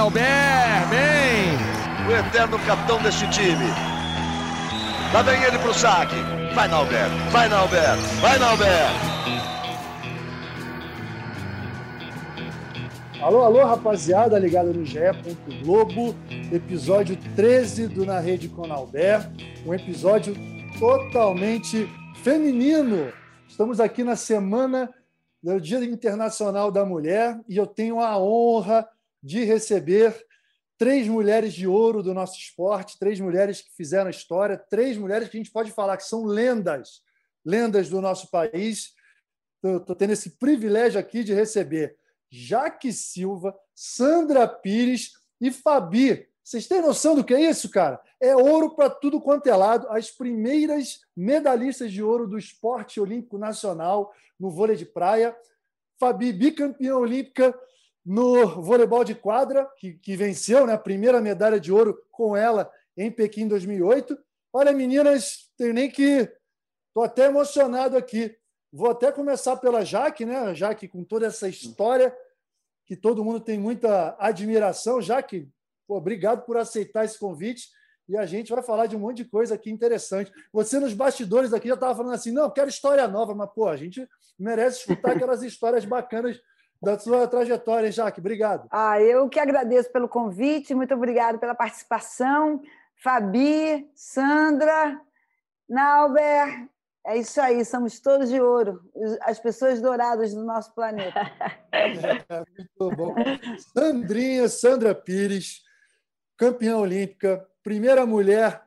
Nauber, bem! O eterno capitão deste time. Lá vem ele pro saque. Vai, Nauber, vai, Nauber, vai, Nauber! Alô, alô, rapaziada, ligada no GE. Globo, episódio 13 do Na Rede com Albert, um episódio totalmente feminino. Estamos aqui na semana do Dia Internacional da Mulher e eu tenho a honra de receber três mulheres de ouro do nosso esporte, três mulheres que fizeram história, três mulheres que a gente pode falar que são lendas, lendas do nosso país. Estou tendo esse privilégio aqui de receber Jaque Silva, Sandra Pires e Fabi. Vocês têm noção do que é isso, cara? É ouro para tudo quanto é lado. As primeiras medalhistas de ouro do esporte olímpico nacional no vôlei de praia. Fabi, bicampeã olímpica no voleibol de quadra, que, que venceu né, a primeira medalha de ouro com ela em Pequim 2008. Olha, meninas, tenho nem que. Estou até emocionado aqui. Vou até começar pela Jaque, né? Jaque, com toda essa história, que todo mundo tem muita admiração. Jaque, pô, obrigado por aceitar esse convite. E a gente vai falar de um monte de coisa aqui interessante. Você, nos bastidores aqui, já estava falando assim: não, quero história nova, mas, pô, a gente merece escutar aquelas histórias bacanas da sua trajetória, hein, Jaque? Obrigado. Ah, eu que agradeço pelo convite, muito obrigado pela participação. Fabi, Sandra, Nauber, é isso aí, somos todos de ouro, as pessoas douradas do nosso planeta. É, muito bom. Sandrinha, Sandra Pires, campeã olímpica, primeira mulher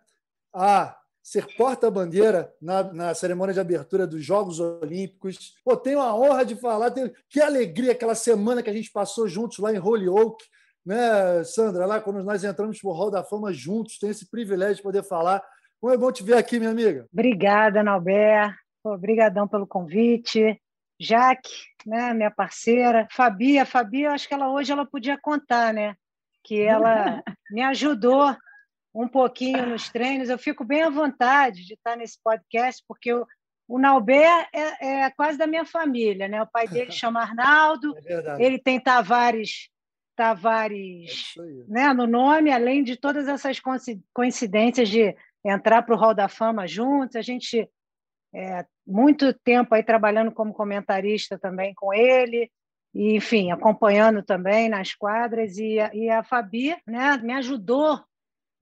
a ser porta-bandeira na, na, cerimônia de abertura dos Jogos Olímpicos. Pô, tenho a honra de falar, tenho, que alegria aquela semana que a gente passou juntos lá em Holyoke, né, Sandra? Lá quando nós entramos para o Hall da Fama juntos, tenho esse privilégio de poder falar como é bom te ver aqui, minha amiga. Obrigada, Nalber. Obrigadão pelo convite. Jaque, né, minha parceira. Fabi, a Fabi, eu acho que ela hoje ela podia contar, né? Que ela me ajudou um pouquinho nos treinos. Eu fico bem à vontade de estar nesse podcast, porque eu, o Nauber é, é, quase da minha família, né? O pai dele chama Arnaldo, é ele tem Tavares, Tavares é né, no nome, além de todas essas coincidências de entrar para o Hall da Fama juntos. A gente é, muito tempo aí trabalhando como comentarista também com ele, e, enfim, acompanhando também nas quadras. E, e a Fabi né, me ajudou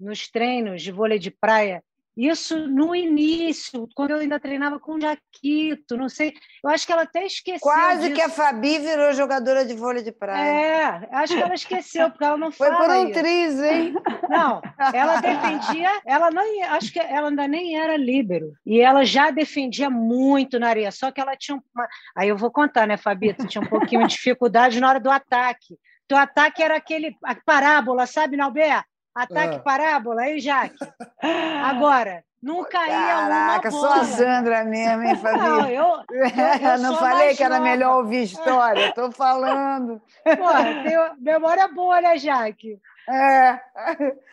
nos treinos de vôlei de praia isso no início, quando eu ainda treinava com o Jaquito, não sei. Eu acho que ela até esqueceu. Quase disso. que a Fabi virou jogadora de vôlei de praia. É, acho que ela esqueceu, porque ela não Foi. Foi por um isso. triz, hein? Não, ela defendia, ela não acho que ela ainda nem era líbero. E ela já defendia muito na areia, só que ela tinha uma. Aí eu vou contar, né, Fabi? Tu tinha um pouquinho de dificuldade na hora do ataque. Teu ataque era aquele a parábola, sabe, Nalber? Ataque ah. parábola, aí, Jaque? Agora, não caía Caraca, uma bola. só a Sandra mesmo, hein, Fabi? Não, eu, eu, eu não falei que era nova. melhor ouvir história, estou falando. Porra, tem memória boa, né, Jaque? É.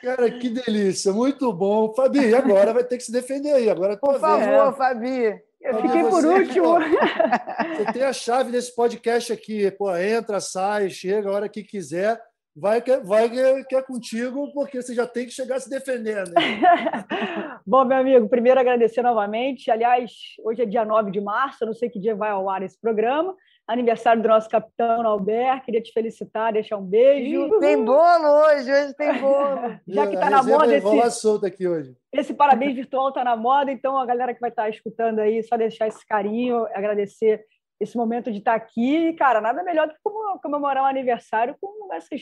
Cara, que delícia, muito bom. Fabi, agora vai ter que se defender aí. Agora Por favor, Fabi. Eu Fabi, fiquei por último. Pô, você tem a chave desse podcast aqui. Pô, entra, sai, chega a hora que quiser vai que, vai que, que, é contigo, porque você já tem que chegar se defendendo. Bom, meu amigo, primeiro agradecer novamente. Aliás, hoje é dia 9 de março, não sei que dia vai ao ar esse programa. Aniversário do nosso capitão Albert, queria te felicitar, deixar um beijo. Tem bolo hoje, hoje tem bolo. Já que está na moda esse. solta aqui hoje. Esse parabéns virtual está na moda, então a galera que vai estar tá escutando aí, só deixar esse carinho, agradecer esse momento de estar aqui. Cara, nada melhor do que comemorar um aniversário com essas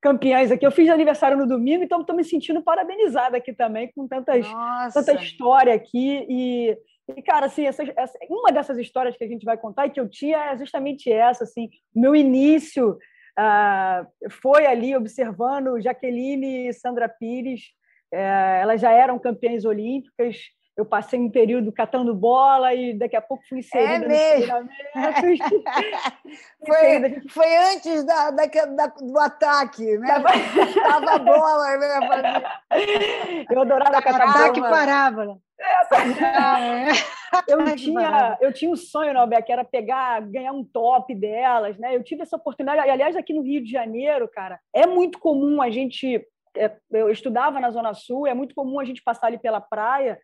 campeãs aqui. Eu fiz aniversário no domingo, então estou me sentindo parabenizada aqui também, com tantas, tanta história aqui. E, e cara, assim, essa, essa, uma dessas histórias que a gente vai contar e que eu tinha é justamente essa. Assim, o meu início uh, foi ali observando Jaqueline e Sandra Pires. Uh, elas já eram campeãs olímpicas. Eu passei um período catando bola e daqui a pouco fui inserida é mesmo. foi, foi antes da, da, da, do ataque, né? Tava a bola, né? Eu adorava catar bola. Ataque parábola. É, eu, tinha, eu tinha um sonho, Norberto, que era pegar, ganhar um top delas, né? Eu tive essa oportunidade. E, aliás, aqui no Rio de Janeiro, cara, é muito comum a gente. É, eu estudava na Zona Sul, é muito comum a gente passar ali pela praia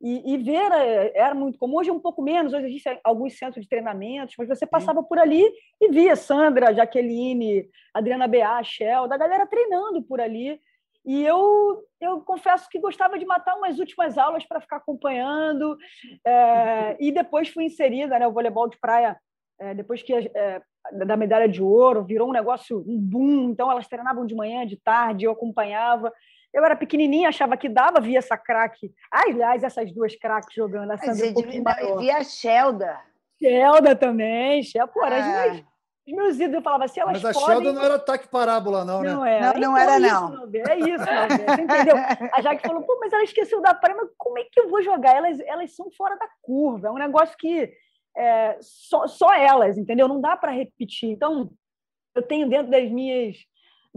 e, e, ver é, era muito comum. Hoje é um pouco menos, hoje existem alguns centros de treinamentos, mas você passava por ali e via Sandra, Jaqueline, Adriana Bea, Shell, da galera treinando por ali. E eu, eu confesso que gostava de matar umas últimas aulas para ficar acompanhando. É, e depois fui inserida, né, o voleibol de praia, é, depois que é, da medalha de ouro, virou um negócio, um boom. Então elas treinavam de manhã, de tarde, eu acompanhava. Eu era pequenininha, achava que dava, via essa craque. Aliás, essas duas craques jogando. A Sandra um via a Shelda. Shelda também. Shelda, pô, era ah. as os meus ídolos, eu falava assim, elas Mas a podem... Sheldon não era ataque parábola, não, né? Não era, não, não, então, era, não. Isso. É isso, não, entendeu? A Jaque falou, pô, mas ela esqueceu da praia, mas como é que eu vou jogar? Elas, elas são fora da curva, é um negócio que é, só, só elas, entendeu? Não dá para repetir. Então, eu tenho dentro das minhas,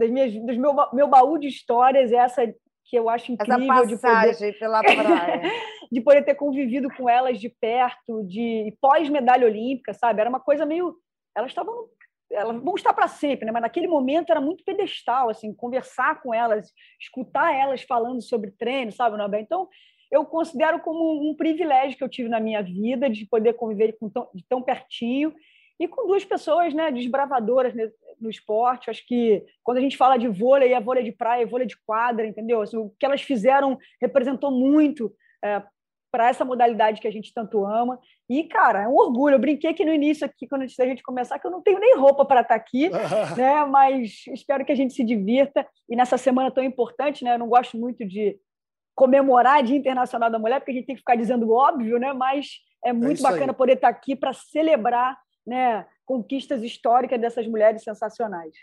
das minhas dos meu, meu baú de histórias essa que eu acho incrível essa passagem de poder, pela praia. de poder ter convivido com elas de perto, de pós-medalha olímpica, sabe? Era uma coisa meio elas estavam elas vão estar para sempre, né? mas naquele momento era muito pedestal, assim, conversar com elas, escutar elas falando sobre treino, sabe, Nobel? Então, eu considero como um privilégio que eu tive na minha vida de poder conviver com tão, de tão pertinho e com duas pessoas né, desbravadoras no esporte. Acho que quando a gente fala de vôlei, é vôlei de praia, é vôlei de quadra, entendeu? Assim, o que elas fizeram representou muito é, para essa modalidade que a gente tanto ama. E, cara, é um orgulho. Eu brinquei que no início aqui, quando a gente começar, que eu não tenho nem roupa para estar tá aqui, né? Mas espero que a gente se divirta. E nessa semana tão importante, né? Eu não gosto muito de comemorar Dia Internacional da Mulher, porque a gente tem que ficar dizendo óbvio, né? Mas é, muito é bacana aí. poder estar tá aqui para celebrar, né? Conquistas históricas dessas mulheres sensacionais.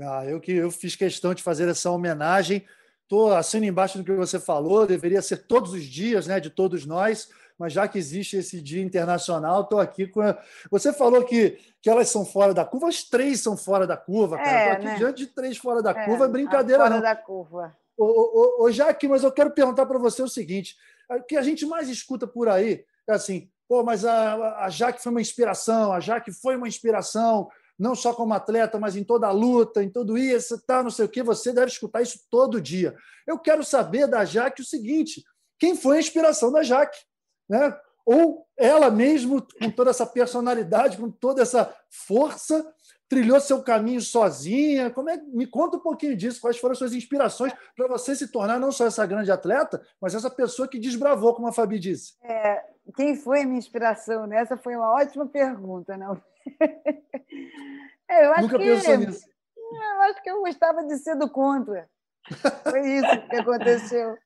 Ah, eu que eu fiz questão de fazer essa homenagem Estou assino embaixo do que você falou, deveria ser todos os dias, né, de todos nós, mas já que existe esse dia internacional, estou aqui com. A... Você falou que, que elas são fora da curva, as três são fora da curva, cara. É, aqui né? diante de três fora da é, curva, é brincadeira fora não. da curva. Ô, ô, ô, Jaque, mas eu quero perguntar para você o seguinte: o que a gente mais escuta por aí é assim, pô, mas a, a Jaque foi uma inspiração, a Jaque foi uma inspiração, não só como atleta, mas em toda a luta, em tudo isso, tá, não sei o que, você deve escutar isso todo dia. Eu quero saber da Jaque o seguinte: quem foi a inspiração da Jaque? Né? Ou ela mesmo, com toda essa personalidade, com toda essa força, trilhou seu caminho sozinha? Como é? Me conta um pouquinho disso. Quais foram as suas inspirações para você se tornar não só essa grande atleta, mas essa pessoa que desbravou, como a Fabi disse? É, quem foi a minha inspiração nessa foi uma ótima pergunta, não? É, eu Nunca que, pensou nisso. Eu acho que eu gostava de ser do contra. Foi isso que aconteceu.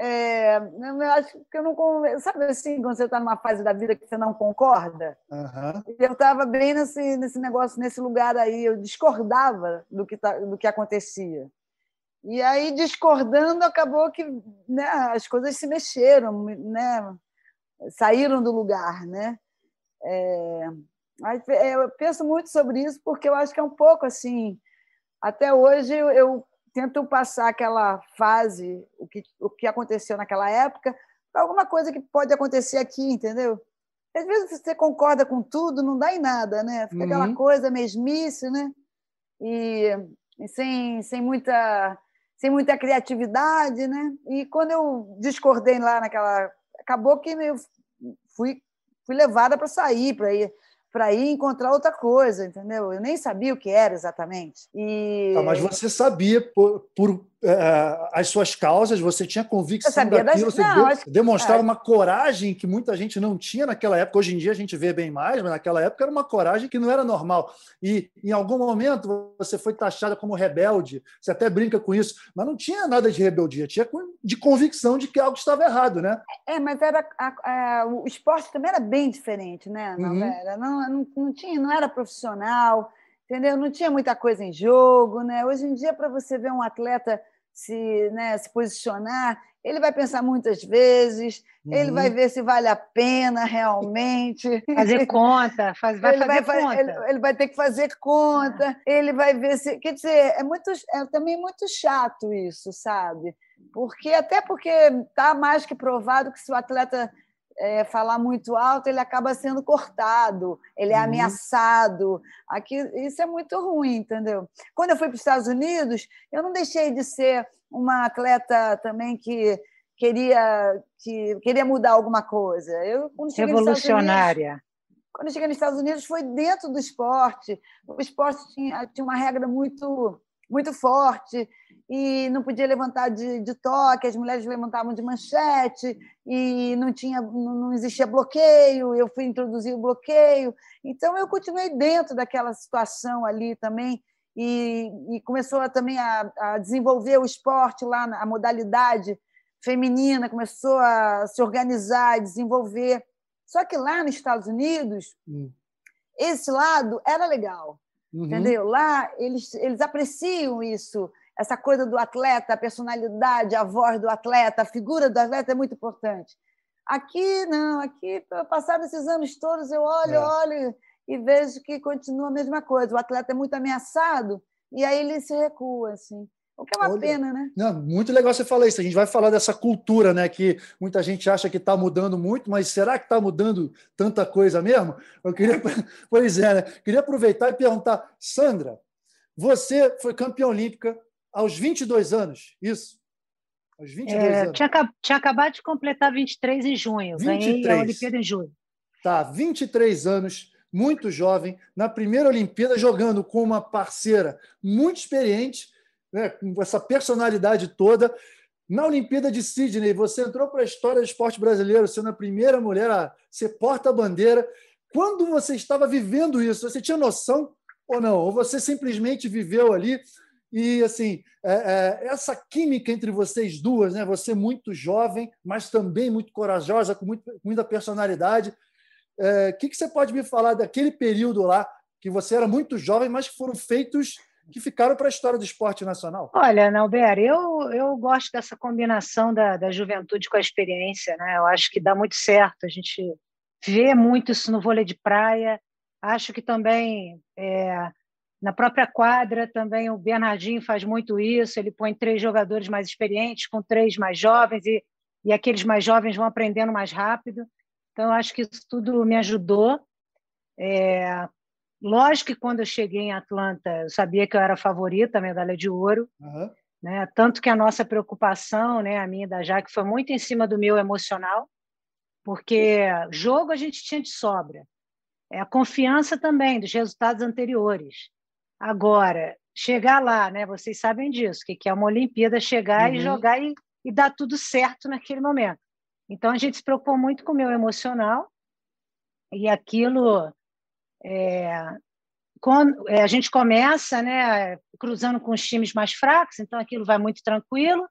É, eu acho que eu não. Sabe assim, quando você está numa fase da vida que você não concorda? Uhum. Eu estava bem nesse, nesse negócio, nesse lugar aí. Eu discordava do que, tá, do que acontecia. E aí, discordando, acabou que né, as coisas se mexeram, né, saíram do lugar. Né? É, é, eu penso muito sobre isso porque eu acho que é um pouco assim. Até hoje eu, tento passar aquela fase, o que, o que aconteceu naquela época, para alguma coisa que pode acontecer aqui, entendeu? Às vezes você concorda com tudo, não dá em nada, né? Fica uhum. aquela coisa mesmice, né? E, e, sem, sem, muita, sem muita criatividade, né? E quando eu discordei lá naquela. Acabou que eu fui, fui levada para sair, para ir para ir encontrar outra coisa, entendeu? Eu nem sabia o que era exatamente. E... Ah, mas você sabia por, por as suas causas, você tinha convicção daquilo, das... você não, de... demonstrava é. uma coragem que muita gente não tinha naquela época. Hoje em dia a gente vê bem mais, mas naquela época era uma coragem que não era normal. E em algum momento você foi taxada como rebelde, você até brinca com isso, mas não tinha nada de rebeldia, tinha de convicção de que algo estava errado, né? É, mas era a, a, o esporte também era bem diferente, né? Não, uhum. era, não, não, não, tinha, não era profissional entendeu? Não tinha muita coisa em jogo, né? Hoje em dia, para você ver um atleta se, né, se posicionar, ele vai pensar muitas vezes, uhum. ele vai uhum. ver se vale a pena realmente. Fazer conta, faz, vai ele fazer vai, conta. Ele, ele, vai ter que fazer conta, ele vai ver se. Quer dizer, é, muito, é também muito chato isso, sabe? Porque até porque está mais que provado que se o atleta é, falar muito alto, ele acaba sendo cortado, ele é uhum. ameaçado. Aqui, isso é muito ruim, entendeu? Quando eu fui para os Estados Unidos, eu não deixei de ser uma atleta também que queria, que queria mudar alguma coisa. Eu, quando Revolucionária. Unidos, quando eu cheguei nos Estados Unidos, foi dentro do esporte. O esporte tinha, tinha uma regra muito, muito forte e não podia levantar de, de toque, as mulheres levantavam de manchete e não tinha não existia bloqueio, eu fui introduzir o bloqueio. Então eu continuei dentro daquela situação ali também e, e começou a, também a, a, desenvolver o esporte lá, a modalidade feminina começou a se organizar, desenvolver. Só que lá nos Estados Unidos, hum. esse lado era legal, uhum. entendeu? Lá eles, eles apreciam isso, essa coisa do atleta, a personalidade, a voz do atleta, a figura do atleta é muito importante. Aqui, não, aqui, passados esses anos todos, eu olho, é. olho e vejo que continua a mesma coisa. O atleta é muito ameaçado e aí ele se recua, assim. O que é uma Olha, pena, né? Não, muito legal você falar isso. A gente vai falar dessa cultura, né? Que muita gente acha que está mudando muito, mas será que está mudando tanta coisa mesmo? Eu queria, pois é, né? Queria aproveitar e perguntar, Sandra, você foi campeã olímpica aos 22 anos, isso? Aos 22 é, anos. Tinha, tinha acabado de completar 23 em junho. 23. Ganhei a Olimpíada em junho. Tá, 23 anos, muito jovem, na primeira Olimpíada, jogando com uma parceira muito experiente né, com essa personalidade toda. Na Olimpíada de Sydney, você entrou para a história do esporte brasileiro, sendo a primeira mulher a ser porta-bandeira. Quando você estava vivendo isso, você tinha noção ou não? Ou você simplesmente viveu ali e assim é, é, essa química entre vocês duas, né? Você muito jovem, mas também muito corajosa, com muito, muita personalidade. O é, que, que você pode me falar daquele período lá que você era muito jovem, mas que foram feitos que ficaram para a história do esporte nacional? Olha, Nauber, eu, eu gosto dessa combinação da, da juventude com a experiência. Né? Eu acho que dá muito certo. A gente vê muito isso no vôlei de praia. Acho que também é, na própria quadra também o Bernardinho faz muito isso. Ele põe três jogadores mais experientes com três mais jovens e, e aqueles mais jovens vão aprendendo mais rápido. Então, eu acho que isso tudo me ajudou. É, Lógico que quando eu cheguei em Atlanta, eu sabia que eu era a favorita, a medalha de ouro. Uhum. Né? Tanto que a nossa preocupação, né, a minha e da Jaque, foi muito em cima do meu emocional, porque jogo a gente tinha de sobra. É a confiança também dos resultados anteriores. Agora, chegar lá, né, vocês sabem disso, que é uma Olimpíada chegar uhum. e jogar e, e dar tudo certo naquele momento. Então a gente se preocupou muito com o meu emocional e aquilo é, quando, é, a gente começa né, cruzando com os times mais fracos, então aquilo vai muito tranquilo.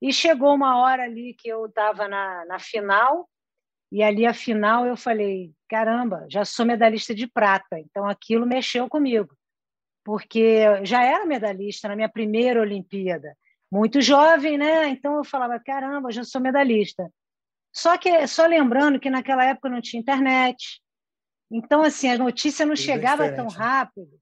E chegou uma hora ali que eu estava na, na final, e ali a final eu falei: caramba, já sou medalhista de prata. Então aquilo mexeu comigo, porque já era medalhista na minha primeira Olimpíada, muito jovem, né? Então eu falava: caramba, já sou medalhista. Só que só lembrando que naquela época não tinha internet, então, assim, a notícia não Tudo chegava tão né? rápido.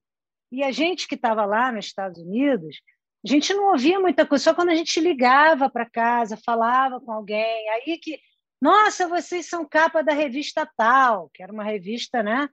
E a gente que estava lá nos Estados Unidos, a gente não ouvia muita coisa, só quando a gente ligava para casa, falava com alguém, aí que, nossa, vocês são capa da revista tal, que era uma revista, né?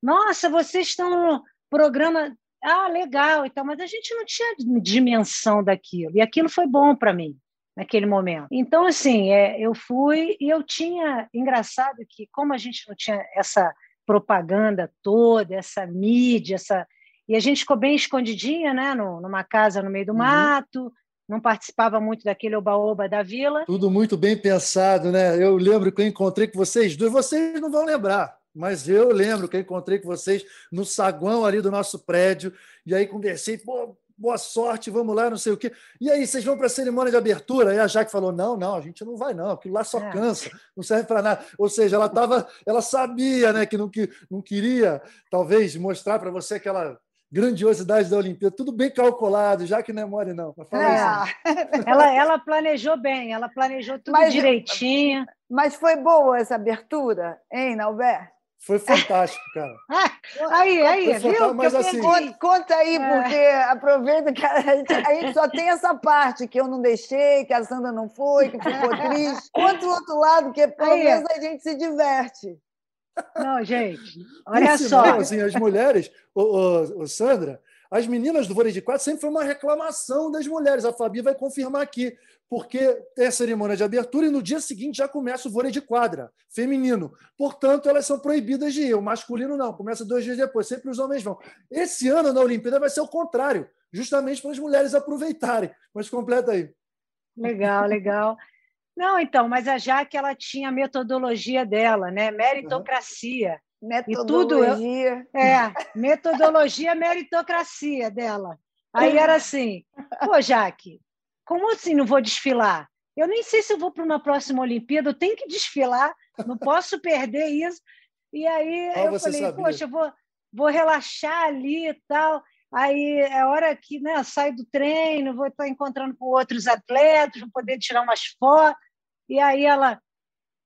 Nossa, vocês estão no programa, ah, legal, então, mas a gente não tinha dimensão daquilo, e aquilo foi bom para mim naquele momento. Então, assim, é, eu fui e eu tinha, engraçado que como a gente não tinha essa propaganda toda, essa mídia, essa e a gente ficou bem escondidinha, né, numa casa no meio do uhum. mato, não participava muito daquele oba-oba da vila. Tudo muito bem pensado, né? Eu lembro que eu encontrei com vocês dois, vocês não vão lembrar, mas eu lembro que eu encontrei com vocês no saguão ali do nosso prédio, e aí conversei, pô, boa sorte, vamos lá, não sei o quê. E aí, vocês vão para a cerimônia de abertura? E a Jaque falou: não, não, a gente não vai, não, aquilo lá só é. cansa, não serve para nada. Ou seja, ela tava, ela sabia né, que não, que não queria, talvez, mostrar para você que ela grandiosidade da Olimpíada, tudo bem calculado, já que não é mole, não. É. ela, ela planejou bem, ela planejou tudo mas, direitinho. Mas foi boa essa abertura, hein, Nalber? Foi fantástico, cara. aí, aí, viu? Mas, assim, conta, conta, aí, é. porque aproveita que a gente, a gente, só tem essa parte que eu não deixei, que a Sandra não foi, que ficou triste. Conta o outro lado, que pelo aí. menos a gente se diverte. Não, gente, olha só. assim, as mulheres, o, o, o, Sandra, as meninas do vôlei de quadro sempre foi uma reclamação das mulheres. A Fabi vai confirmar aqui, porque tem a cerimônia de abertura e no dia seguinte já começa o vôlei de quadra feminino. Portanto, elas são proibidas de ir. O masculino não, começa dois dias depois. Sempre os homens vão. Esse ano na Olimpíada vai ser o contrário, justamente para as mulheres aproveitarem. Mas completa aí. Legal, legal. Não, então, mas a Jaque ela tinha a metodologia dela, né? Meritocracia. Uhum. Metodologia. E tudo, é, metodologia, meritocracia dela. Aí era assim, pô, Jaque, como assim não vou desfilar? Eu nem sei se eu vou para uma próxima Olimpíada, eu tenho que desfilar, não posso perder isso. E aí ah, eu falei, sabia. poxa, eu vou, vou relaxar ali e tal. Aí é hora que né, sai do treino, vou estar encontrando com outros atletas, vou poder tirar umas fotos. E aí ela,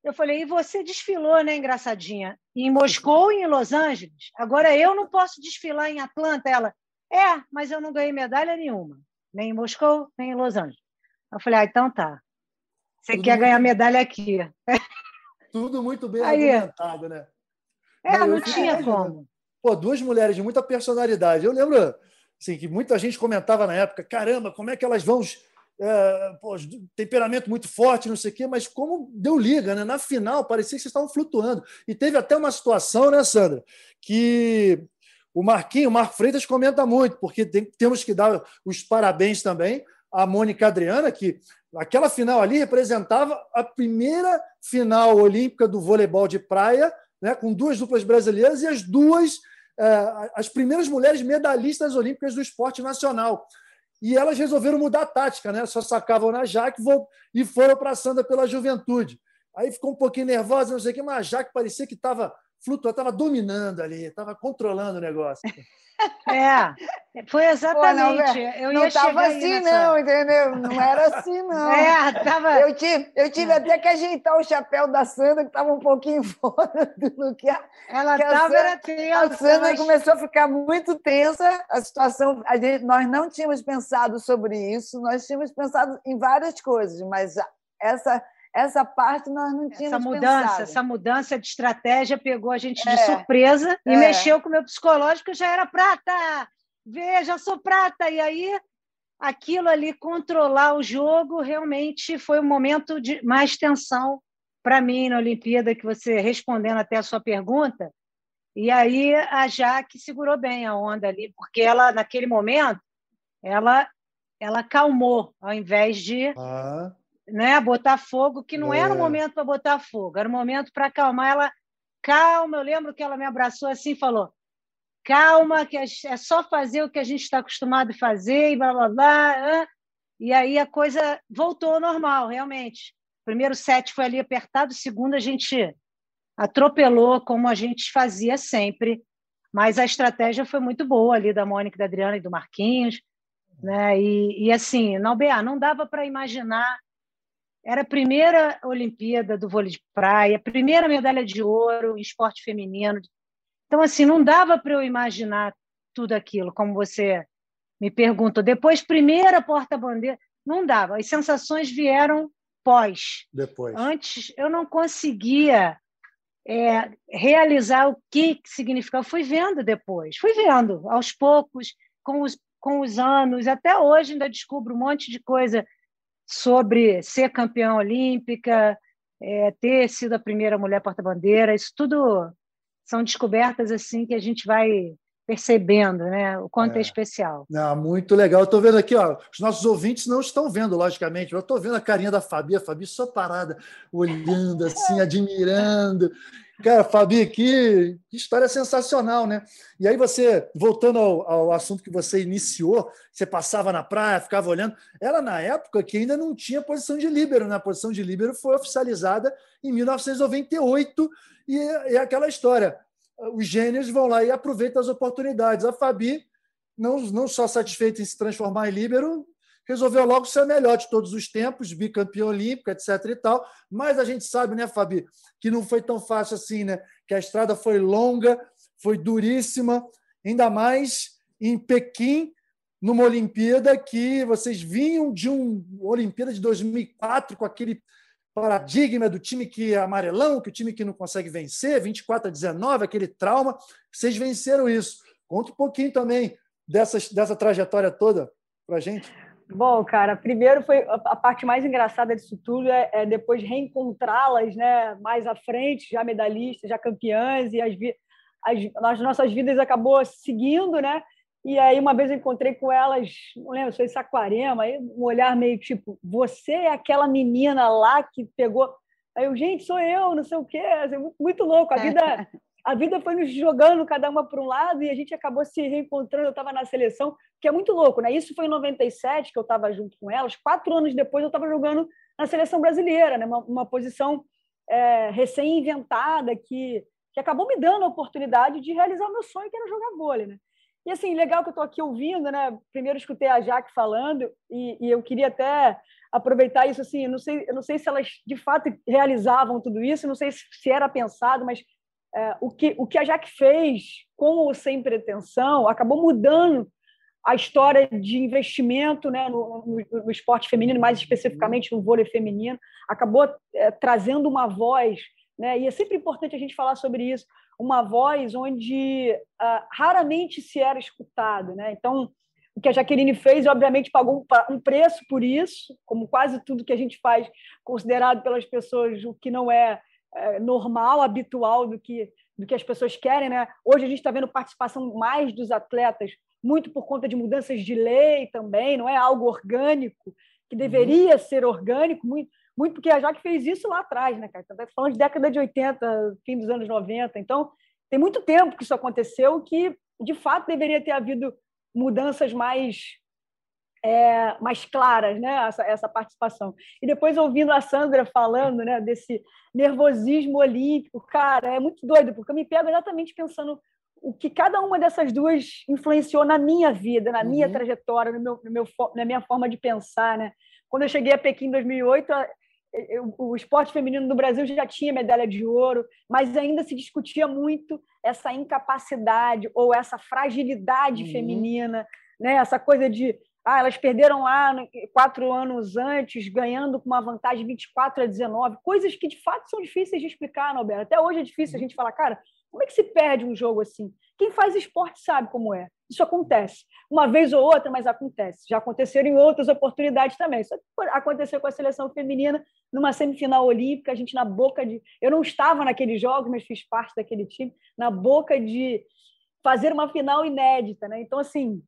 eu falei, e você desfilou, né, engraçadinha? Em Moscou e em Los Angeles. Agora eu não posso desfilar em Atlanta. Ela, é, mas eu não ganhei medalha nenhuma, nem em Moscou, nem em Los Angeles. Eu falei, ah, então tá. Você Tudo quer muito... ganhar medalha aqui. Tudo muito bem aí, argumentado, né? É, não, não tinha como pô, duas mulheres de muita personalidade. Eu lembro assim, que muita gente comentava na época: caramba, como é que elas vão. É, pô, temperamento muito forte, não sei o quê, mas como deu liga, né? Na final, parecia que vocês estavam flutuando. E teve até uma situação, né, Sandra, que o Marquinho, o Marco Freitas comenta muito, porque tem, temos que dar os parabéns também à Mônica Adriana, que aquela final ali representava a primeira final olímpica do voleibol de praia, né, com duas duplas brasileiras e as duas é, as primeiras mulheres medalhistas olímpicas do esporte nacional. E elas resolveram mudar a tática, né? Só sacavam na Jaque e foram para a Sandra pela juventude. Aí ficou um pouquinho nervosa, não sei o quê, mas a Jaque parecia que estava flutuando, estava dominando ali, estava controlando o negócio. É, foi exatamente. Pô, não, eu não estava assim, nessa... não, entendeu? Não era assim, não. É, tava... eu, tive, eu tive até que ajeitar o chapéu da Sandra, que estava um pouquinho fora do que a. Ela estava tensa. A Sandra mas... começou a ficar muito tensa. A situação. A gente, nós não tínhamos pensado sobre isso, nós tínhamos pensado em várias coisas, mas essa essa parte nós não tínhamos essa mudança, pensado. essa mudança de estratégia pegou a gente de é, surpresa e é. mexeu com o meu psicológico, já era prata. Veja, sou prata. E aí aquilo ali controlar o jogo realmente foi um momento de mais tensão para mim na Olimpíada que você respondendo até a sua pergunta. E aí a Jaque segurou bem a onda ali, porque ela naquele momento ela ela calmou ao invés de ah né, botar fogo, que não é. era o momento para botar fogo, era o momento para acalmar ela. Calma, eu lembro que ela me abraçou assim e falou: calma, que é, é só fazer o que a gente está acostumado a fazer e blá blá blá. E aí a coisa voltou ao normal, realmente. O primeiro set foi ali apertado, o segundo a gente atropelou, como a gente fazia sempre. Mas a estratégia foi muito boa ali da Mônica, da Adriana e do Marquinhos. Né? E, e assim, não, BA, não dava para imaginar era a primeira Olimpíada do vôlei de praia, primeira medalha de ouro em esporte feminino. Então, assim, não dava para eu imaginar tudo aquilo, como você me perguntou. Depois, primeira porta-bandeira, não dava. As sensações vieram pós. Depois. Antes, eu não conseguia é, realizar o que significava. Fui vendo depois, fui vendo, aos poucos, com os, com os anos. Até hoje ainda descubro um monte de coisa sobre ser campeã olímpica, é, ter sido a primeira mulher porta-bandeira, isso tudo são descobertas assim que a gente vai percebendo, né? O quanto é, é especial. Não, muito legal. Eu estou vendo aqui, ó, os nossos ouvintes não estão vendo, logicamente. Eu estou vendo a carinha da Fabi, a Fabi só parada, olhando assim, admirando. Cara, Fabi, que história sensacional, né? E aí você, voltando ao, ao, assunto que você iniciou, você passava na praia, ficava olhando. Ela, na época, que ainda não tinha posição de líbero, né? A posição de líbero foi oficializada em 1998 e é aquela história. Os gênios vão lá e aproveitam as oportunidades. A Fabi não, não só satisfeito em se transformar em líbero, resolveu logo ser a melhor de todos os tempos, bicampeão olímpico, etc. e tal. Mas a gente sabe, né, Fabi, que não foi tão fácil assim, né? Que a estrada foi longa, foi duríssima, ainda mais em Pequim, numa Olimpíada que vocês vinham de uma Olimpíada de 2004 com aquele paradigma do time que é amarelão, que o time que não consegue vencer, 24 a 19, aquele trauma. Vocês venceram isso. Conta um pouquinho também dessa, dessa trajetória toda para gente. Bom, cara, primeiro foi a parte mais engraçada disso tudo é, é depois reencontrá-las, né, mais à frente, já medalhistas, já campeãs e as, as, as nossas vidas acabou seguindo, né? E aí uma vez eu encontrei com elas, não lembro, foi em Saquarema, aí um olhar meio tipo, você é aquela menina lá que pegou. Aí eu, gente, sou eu, não sei o quê, assim, muito, muito louco. A vida a vida foi nos jogando cada uma para um lado e a gente acabou se reencontrando. Eu estava na seleção, que é muito louco, né? Isso foi em 97 que eu estava junto com elas. Quatro anos depois eu estava jogando na seleção brasileira, né? Uma, uma posição é, recém-inventada que, que acabou me dando a oportunidade de realizar o meu sonho, que era jogar vôlei, né? E assim, legal que eu estou aqui ouvindo, né? Primeiro escutei a Jaque falando e, e eu queria até aproveitar isso assim. Não sei, eu não sei se elas de fato realizavam tudo isso, não sei se, se era pensado, mas é, o, que, o que a Jaque fez, com ou sem pretensão, acabou mudando a história de investimento né, no, no, no esporte feminino, mais especificamente no vôlei feminino, acabou é, trazendo uma voz, né, e é sempre importante a gente falar sobre isso, uma voz onde uh, raramente se era escutado. Né? Então, o que a Jaqueline fez, obviamente, pagou um preço por isso, como quase tudo que a gente faz, considerado pelas pessoas o que não é, normal, habitual do que, do que as pessoas querem. Né? Hoje a gente está vendo participação mais dos atletas, muito por conta de mudanças de lei também, não é algo orgânico, que uhum. deveria uhum. ser orgânico, muito, muito porque a Jaque fez isso lá atrás, né, cara? Está falando de década de 80, fim dos anos 90. Então, tem muito tempo que isso aconteceu que, de fato, deveria ter havido mudanças mais é, mais claras, né? Essa, essa participação. E depois ouvindo a Sandra falando, né? Desse nervosismo olímpico, cara, é muito doido porque eu me pego exatamente pensando o que cada uma dessas duas influenciou na minha vida, na minha uhum. trajetória, no meu, no meu, na minha forma de pensar, né? Quando eu cheguei a Pequim em 2008, eu, o esporte feminino no Brasil já tinha medalha de ouro, mas ainda se discutia muito essa incapacidade ou essa fragilidade uhum. feminina, né? Essa coisa de ah, elas perderam lá quatro anos antes, ganhando com uma vantagem 24 a 19. Coisas que, de fato, são difíceis de explicar, Norberto. Até hoje é difícil a gente falar, cara, como é que se perde um jogo assim? Quem faz esporte sabe como é. Isso acontece. Uma vez ou outra, mas acontece. Já aconteceram em outras oportunidades também. Isso aconteceu com a seleção feminina numa semifinal olímpica, a gente na boca de. Eu não estava naquele jogo, mas fiz parte daquele time, na boca de fazer uma final inédita. Né? Então, assim,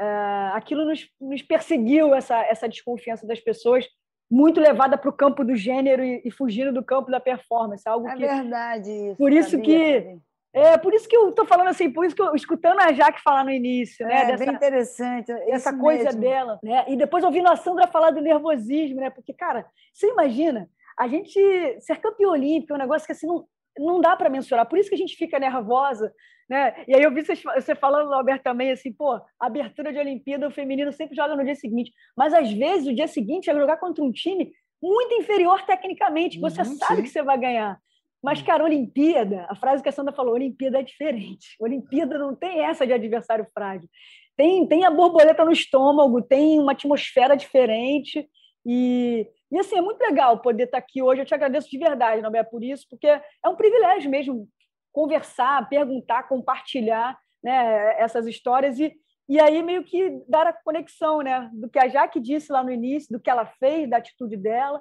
Uh, aquilo nos, nos, perseguiu, essa, essa desconfiança das pessoas, muito levada para o campo do gênero e, e, fugindo do campo da performance. Algo é que, verdade isso. Por isso sabia, que. Sabia. É por isso que eu estou falando assim, por isso que eu escutando a Jaque falar no início, né? É dessa, bem interessante. Essa coisa mesmo. dela, né? E depois ouvindo a Sandra falar do nervosismo, né? Porque, cara, você imagina a gente ser campeão olímpico é um negócio que assim, não, não dá para mensurar. Por isso que a gente fica nervosa, né? E aí eu vi você falando, Alberto, também assim, pô, abertura de Olimpíada, o feminino sempre joga no dia seguinte. Mas às vezes o dia seguinte é jogar contra um time muito inferior tecnicamente, que você uhum, sabe sim. que você vai ganhar. Mas, uhum. cara, Olimpíada, a frase que a Sandra falou, Olimpíada é diferente. Olimpíada não tem essa de adversário frágil. Tem, tem a borboleta no estômago, tem uma atmosfera diferente. E, e assim, é muito legal poder estar aqui hoje. Eu te agradeço de verdade, Nobé, por isso, porque é um privilégio mesmo conversar, perguntar, compartilhar né, essas histórias e, e aí meio que dar a conexão né, do que a Jaque disse lá no início, do que ela fez, da atitude dela,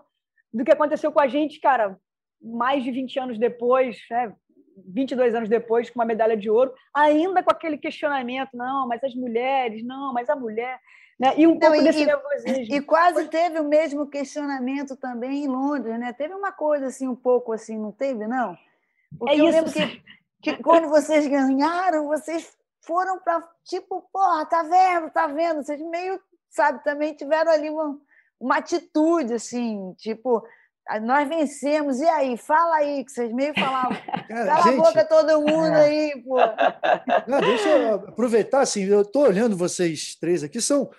do que aconteceu com a gente, cara, mais de 20 anos depois, né, 22 anos depois, com uma medalha de ouro, ainda com aquele questionamento, não, mas as mulheres, não, mas a mulher... Né? E um pouco e, desse nervosismo. E quase teve o mesmo questionamento também em Londres, né? Teve uma coisa assim, um pouco assim, não teve, não? Porque é eu isso. lembro que, que quando vocês ganharam, vocês foram para tipo, porra, tá vendo, tá vendo? Vocês meio, sabe, também tiveram ali uma, uma atitude, assim, tipo, Nós vencemos, e aí? Fala aí, que vocês meio falavam. Cara, Cala gente, a boca todo mundo é. aí, pô. Não, deixa eu aproveitar, assim, eu estou olhando vocês três aqui, são,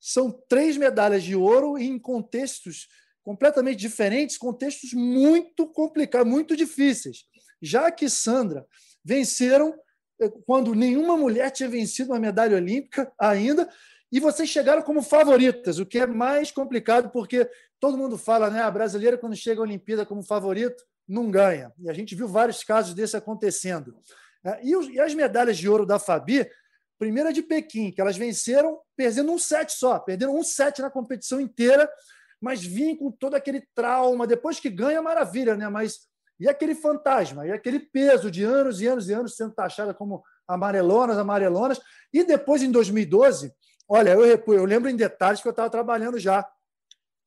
são três medalhas de ouro em contextos completamente diferentes, contextos muito complicados, muito difíceis. Já que Sandra venceram eh, quando nenhuma mulher tinha vencido uma medalha olímpica ainda, e vocês chegaram como favoritas, o que é mais complicado, porque todo mundo fala, né? A brasileira, quando chega à Olimpíada como favorito, não ganha. E a gente viu vários casos desse acontecendo. É, e as medalhas de ouro da Fabi, primeira de Pequim, que elas venceram perdendo um set só, perderam um set na competição inteira, mas vinham com todo aquele trauma. Depois que ganha, maravilha, né? Mas e aquele fantasma, e aquele peso de anos e anos e anos sendo taxada como amarelonas, amarelonas. E depois, em 2012, olha, eu, eu lembro em detalhes que eu estava trabalhando já.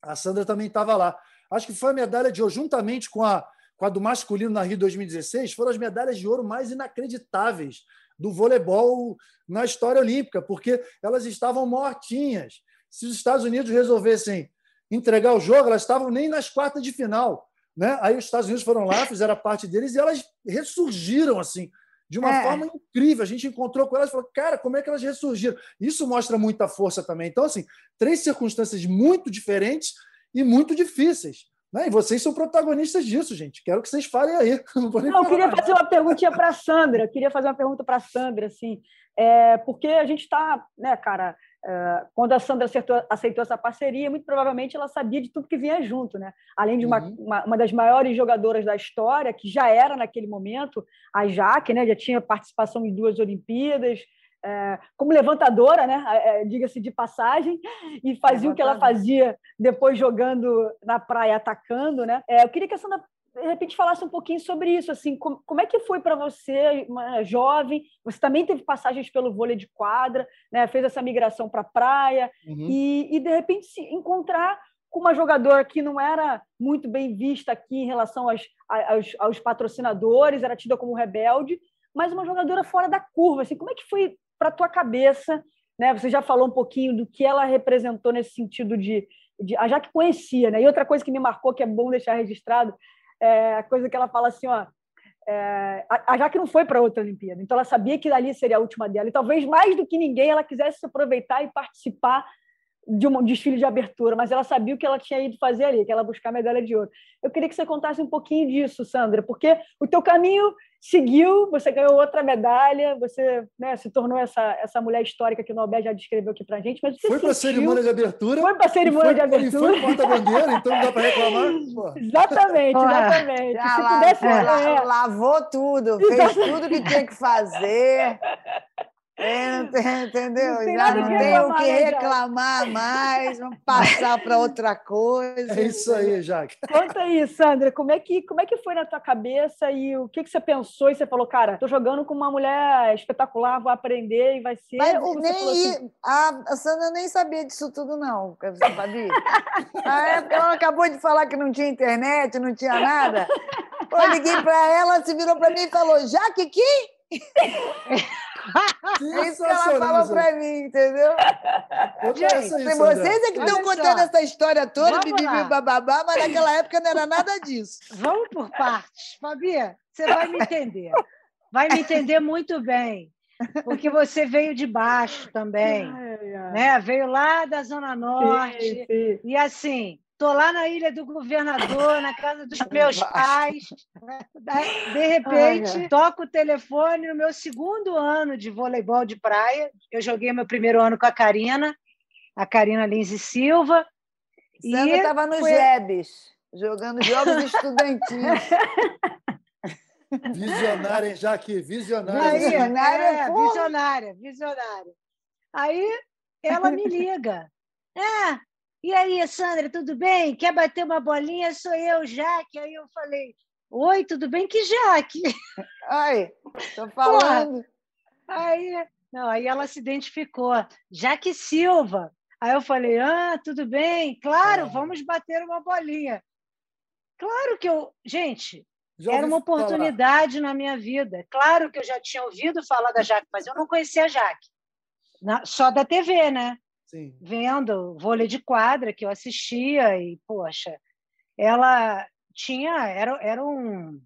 A Sandra também estava lá. Acho que foi a medalha de ouro, juntamente com a, com a do masculino na Rio 2016, foram as medalhas de ouro mais inacreditáveis do voleibol na história olímpica, porque elas estavam mortinhas. Se os Estados Unidos resolvessem entregar o jogo, elas estavam nem nas quartas de final. Né? Aí os Estados Unidos foram lá, fizeram a parte deles e elas ressurgiram assim de uma é. forma incrível. A gente encontrou com elas e falou, cara, como é que elas ressurgiram? Isso mostra muita força também. Então, assim, três circunstâncias muito diferentes e muito difíceis. Né? E vocês são protagonistas disso, gente. Quero que vocês falem aí. Não, Não eu queria fazer uma perguntinha para a Sandra. Eu queria fazer uma pergunta para a Sandra, assim, é, porque a gente está, né, cara, quando a Sandra aceitou, aceitou, essa parceria, muito provavelmente ela sabia de tudo que vinha junto, né? Além de uma, uhum. uma, uma, das maiores jogadoras da história, que já era naquele momento, a Jaque, né? Já tinha participação em duas Olimpíadas, é, como levantadora, né? É, diga-se de passagem, e fazia o que ela fazia depois jogando na praia, atacando, né? É, eu queria que a Sandra de repente falasse um pouquinho sobre isso, assim, como, como é que foi para você, uma jovem, você também teve passagens pelo vôlei de quadra, né, fez essa migração para a praia, uhum. e, e de repente se encontrar com uma jogadora que não era muito bem vista aqui em relação aos, aos, aos patrocinadores, era tida como rebelde, mas uma jogadora fora da curva, assim, como é que foi para tua cabeça, né? Você já falou um pouquinho do que ela representou nesse sentido de, de a já que conhecia, né? E outra coisa que me marcou que é bom deixar registrado é a coisa que ela fala assim, ó, é, a, Jaque não foi para outra Olimpíada, então ela sabia que ali seria a última dela. E talvez mais do que ninguém ela quisesse se aproveitar e participar de um desfile de abertura, mas ela sabia o que ela tinha ido fazer ali, que ela buscar a medalha de ouro. Eu queria que você contasse um pouquinho disso, Sandra, porque o teu caminho seguiu, você ganhou outra medalha, você né, se tornou essa, essa mulher histórica que o Nobel já descreveu aqui pra gente. Mas foi para a cerimônia de abertura. Foi para a cerimônia de abertura. E foi porta-bandeira, então não dá para reclamar. Pô. Exatamente, exatamente. Já se pudesse, é, lavou tudo, fez tudo que tinha que fazer. É, não tem, entendeu? Não Já não tem o que reclamar mais, vamos passar para outra coisa. É isso aí, Jaque. Conta aí, Sandra, como é, que, como é que foi na tua cabeça e o que, que você pensou? E você falou, cara, tô jogando com uma mulher espetacular, vou aprender e vai ser. Mas nem assim... a, Sandra nem sabia disso tudo, não, Fabi. Na época ela acabou de falar que não tinha internet, não tinha nada. Eu liguei para ela, se virou para mim e falou: Jaque, quem? É isso que ela falou para mim, entendeu? Gente, vocês é que estão contando essa história toda, bibibi, bababá, mas naquela época não era nada disso. Vamos por partes. Fabia, você vai me entender. Vai me entender muito bem. Porque você veio de baixo também, né? Veio lá da Zona Norte. Sim, sim. E assim, Estou lá na ilha do governador, na casa dos meus pais. De repente, toco o telefone no meu segundo ano de voleibol de praia. Eu joguei meu primeiro ano com a Karina, a Karina Lins Silva. Sandra estava no foi... Jebes, jogando jogos estudantis. Visionária, já aqui, visionária. Aí, visionária, é, visionária, visionária. Aí ela me liga. É, e aí, Sandra, tudo bem? Quer bater uma bolinha? Sou eu, Jaque. Aí eu falei, oi, tudo bem? Que Jaque? Ai, estou falando. aí, não, aí ela se identificou, Jaque Silva. Aí eu falei, ah, tudo bem? Claro, é. vamos bater uma bolinha. Claro que eu... Gente, já era uma oportunidade falar. na minha vida. Claro que eu já tinha ouvido falar da Jaque, mas eu não conhecia a Jaque. Na, só da TV, né? Sim. vendo vôlei de quadra que eu assistia e, poxa, ela tinha era, era um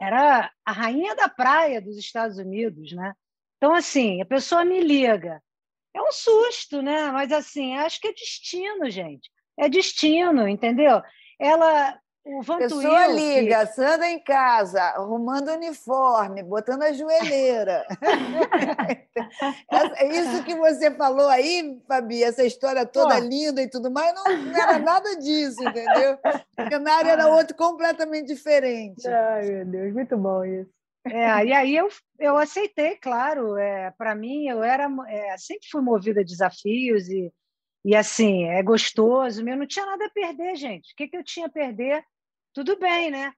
era a rainha da praia dos Estados Unidos, né? Então assim, a pessoa me liga, é um susto, né? Mas assim, acho que é destino, gente. É destino, entendeu? Ela o Vantuil, Pessoa liga, que... Sandra em casa, arrumando uniforme, botando a joelheira. É isso que você falou aí, Fabi, essa história toda Pô. linda e tudo mais, não, não, era nada disso, entendeu? O cenário era outro completamente diferente. Ai, meu Deus, muito bom isso. É, e aí eu, eu aceitei, claro. É, Para mim, eu era é, sempre fui movida a desafios e, e assim, é gostoso. Eu não tinha nada a perder, gente. O que, que eu tinha a perder? Tudo bem, né?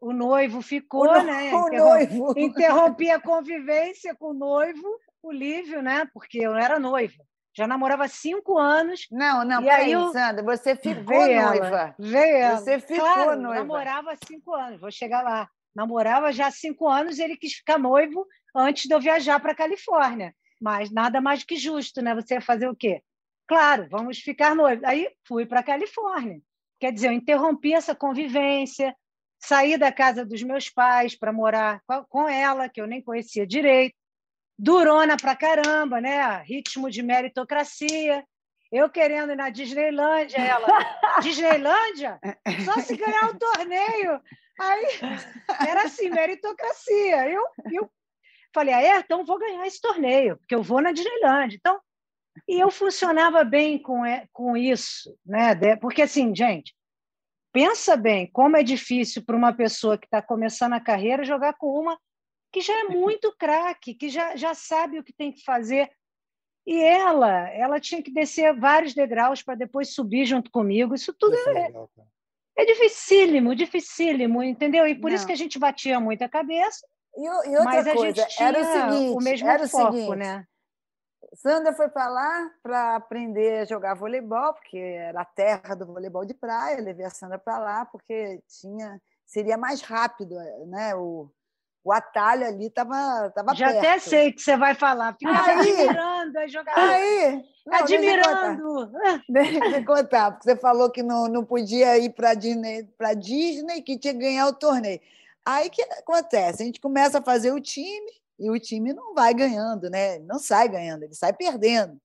O noivo ficou, o né? O noivo. Interrompi a convivência com o noivo, o Lívio, né? Porque eu não era noiva. Já namorava cinco anos. Não, não, peraí, eu... Sandra, você ficou veio noiva. Ela, veio ela. Você ficou claro, noiva. namorava cinco anos, vou chegar lá. Namorava já há cinco anos e ele quis ficar noivo antes de eu viajar para a Califórnia. Mas nada mais que justo, né? Você ia fazer o quê? Claro, vamos ficar noivos. Aí fui para a Califórnia. Quer dizer, eu interrompi essa convivência, saí da casa dos meus pais para morar com ela, que eu nem conhecia direito. Durona pra caramba, né? Ritmo de meritocracia. Eu querendo ir na Disneylândia, ela. Disneylândia? Só se ganhar o um torneio. Aí era assim, meritocracia. Eu, eu falei, ah, é? Então vou ganhar esse torneio, porque eu vou na Disneylândia. Então, e eu funcionava bem com, com isso, né? Porque, assim, gente, pensa bem como é difícil para uma pessoa que está começando a carreira jogar com uma que já é muito craque, que já, já sabe o que tem que fazer. E ela, ela tinha que descer vários degraus para depois subir junto comigo. Isso tudo é, é dificílimo, dificílimo, entendeu? E por Não. isso que a gente batia muito a cabeça. E, e outra mas coisa, a gente era o seguinte, o mesmo era foco, o seguinte, né? Sandra foi para lá para aprender a jogar voleibol, porque era a terra do voleibol de praia. levei a Sandra para lá porque tinha seria mais rápido, né? O, o atalho ali estava tava Já perto. até sei que você vai falar. Fica admirando a. Aí, não, admirando. Deixa eu contar, porque você falou que não, não podia ir para Disney, para Disney, que tinha que ganhar o torneio. Aí o que acontece? A gente começa a fazer o time, e o time não vai ganhando, né? Não sai ganhando, ele sai perdendo.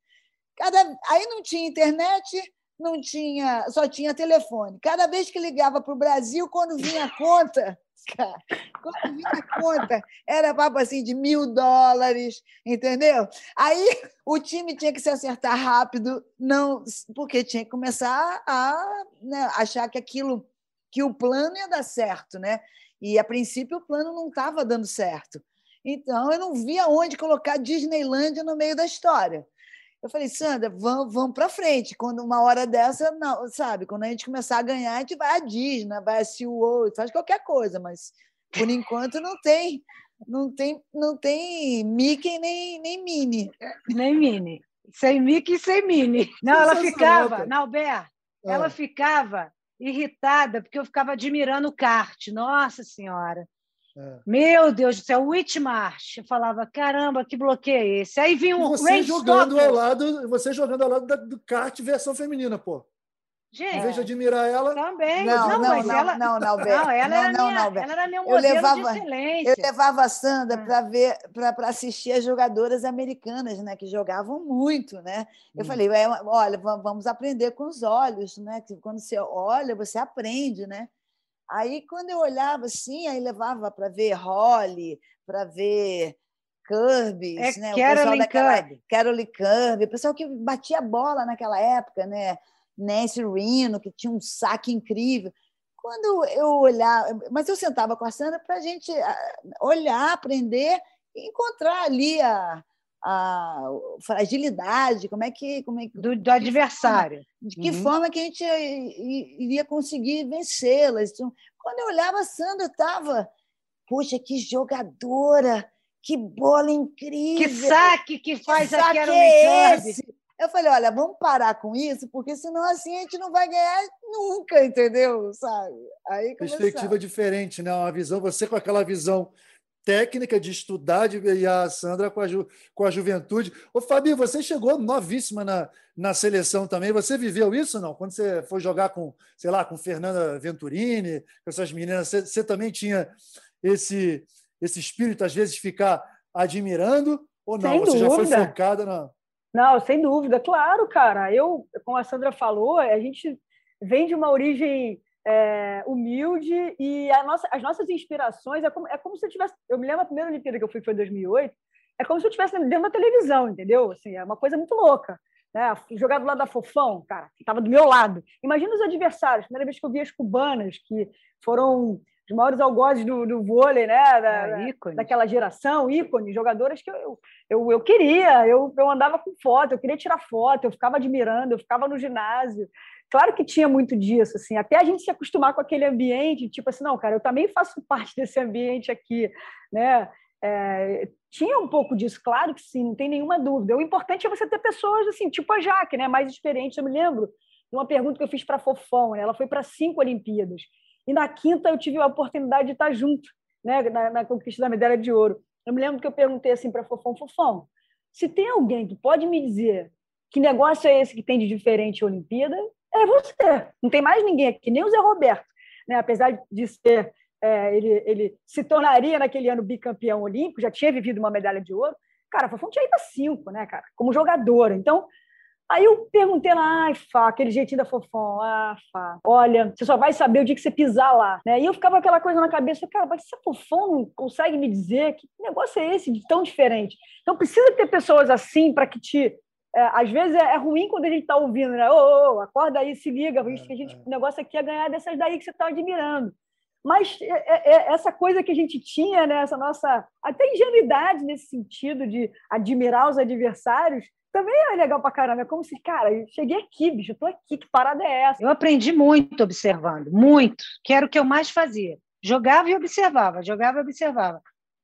Cada... Aí não tinha internet, não tinha, só tinha telefone. Cada vez que ligava para o Brasil, quando vinha a conta, cara, quando vinha a conta, era papo assim de mil dólares, entendeu? Aí o time tinha que se acertar rápido, não, porque tinha que começar a né, achar que aquilo, que o plano ia dar certo, né? E a princípio o plano não estava dando certo. Então, eu não via onde colocar Disneylândia no meio da história. Eu falei, Sandra, vamos, vamos para frente. Quando uma hora dessa, não, sabe? Quando a gente começar a ganhar, a gente vai à Disney, vai a SeaWorld, faz qualquer coisa, mas por enquanto não tem, não tem, não tem Mickey nem, nem Minnie. Nem Minnie. Sem Mickey e sem Minnie. Não, ela ficava, Nalber, ela ah. ficava irritada porque eu ficava admirando o kart. Nossa Senhora! É. Meu Deus do céu, Whitmarsh. Eu falava, caramba, que bloqueio é esse? Aí vinha um você jogando ao lado, Você jogando ao lado da, do kart versão feminina, pô. Gente, em vez de admirar ela. Também. Não, não, não, não, ela... não, não, não, ela, não, era não, minha, não, ela era meu modelo eu levava, de excelência. Eu levava a Sandra ah. para ver, para assistir as jogadoras americanas, né, que jogavam muito, né? Eu hum. falei, olha, vamos aprender com os olhos, né? Que quando você olha, você aprende, né? Aí, quando eu olhava assim, aí levava para ver Holly, para ver Kirby, é né? o pessoal daquela Kirby. Carole Kirby, o pessoal que batia bola naquela época, né? Nancy Reno, que tinha um saque incrível. Quando eu olhava, mas eu sentava com a Sandra para a gente ah, olhar, aprender e encontrar ali a, a fragilidade, como é que. Como é, do, do adversário. de que uhum. forma que a gente iria conseguir vencê-las. Então, quando eu olhava, a Sandra estava. Poxa, que jogadora! Que bola incrível! Que saque que faz que saque é esse? Eu falei, olha, vamos parar com isso, porque senão assim a gente não vai ganhar nunca, entendeu? Sabe? Aí Perspectiva diferente, né? Uma visão, você com aquela visão técnica de estudar e a Sandra com a, ju, com a juventude. Ô, Fabi, você chegou novíssima na, na seleção também. Você viveu isso não? Quando você foi jogar com, sei lá, com Fernanda Venturini, com essas meninas, você, você também tinha esse, esse espírito, às vezes, de ficar admirando? Ou não? Sem você dúvida. já foi focada na. Não, sem dúvida, claro, cara. Eu, como a Sandra falou, a gente vem de uma origem é, humilde e nossa, as nossas inspirações é como, é como se eu tivesse. Eu me lembro a primeira Olimpíada que eu fui, que foi em 2008, é como se eu estivesse dentro da televisão, entendeu? Assim, é uma coisa muito louca. Né? Jogar do lado da Fofão, cara, que estava do meu lado. Imagina os adversários, primeira vez que eu vi as cubanas, que foram os maiores algozes do, do vôlei, né? Da, É, daquela geração, ícone, jogadoras que eu, eu, eu queria, eu, eu andava com foto, eu queria tirar foto, eu ficava admirando, eu ficava no ginásio. Claro que tinha muito disso, assim, até a gente se acostumar com aquele ambiente, tipo assim, não, cara, eu também faço parte desse ambiente aqui, né? É, tinha um pouco disso, claro que sim, não tem nenhuma dúvida. O importante é você ter pessoas assim, tipo a Jaque, né, mais experientes. Eu me lembro de uma pergunta que eu fiz para a Fofão, né? ela foi para cinco Olimpíadas. E na quinta eu tive a oportunidade de estar junto, né, na, na conquista da medalha de ouro. Eu me lembro que eu perguntei assim para a Fofão, Fofão, se tem alguém que pode me dizer que negócio é esse que tem de diferente a Olimpíada, é você. Não tem mais ninguém aqui, nem o Zé Roberto. Né? Apesar de ser, é, ele, ele se tornaria naquele ano bicampeão olímpico, já tinha vivido uma medalha de ouro. Cara, Fofão tinha ido cinco, né, cara? Como jogadora. Então, Aí eu perguntei lá, ai, Fá, aquele jeitinho da Fofão, ah, Fá, olha, você só vai saber o dia que você pisar lá, né? E eu ficava aquela coisa na cabeça, cara, mas se a Fofão não consegue me dizer que negócio é esse de tão diferente? Então precisa ter pessoas assim para que te... É, às vezes é, é, ruim quando a gente está ouvindo, né? Ô, ô, ô, acorda aí, se liga, a gente, o negócio aqui é ganhar dessas daí que você está admirando. Mas é, essa coisa que a gente tinha, né? essa nossa até ingenuidade nesse sentido de admirar os adversários, também é legal pra caramba. É como se, cara, eu cheguei aqui, bicho, eu tô aqui, que parada é essa? Eu aprendi muito observando, muito, que era o que eu mais fazia. Jogava e observava, jogava e observava.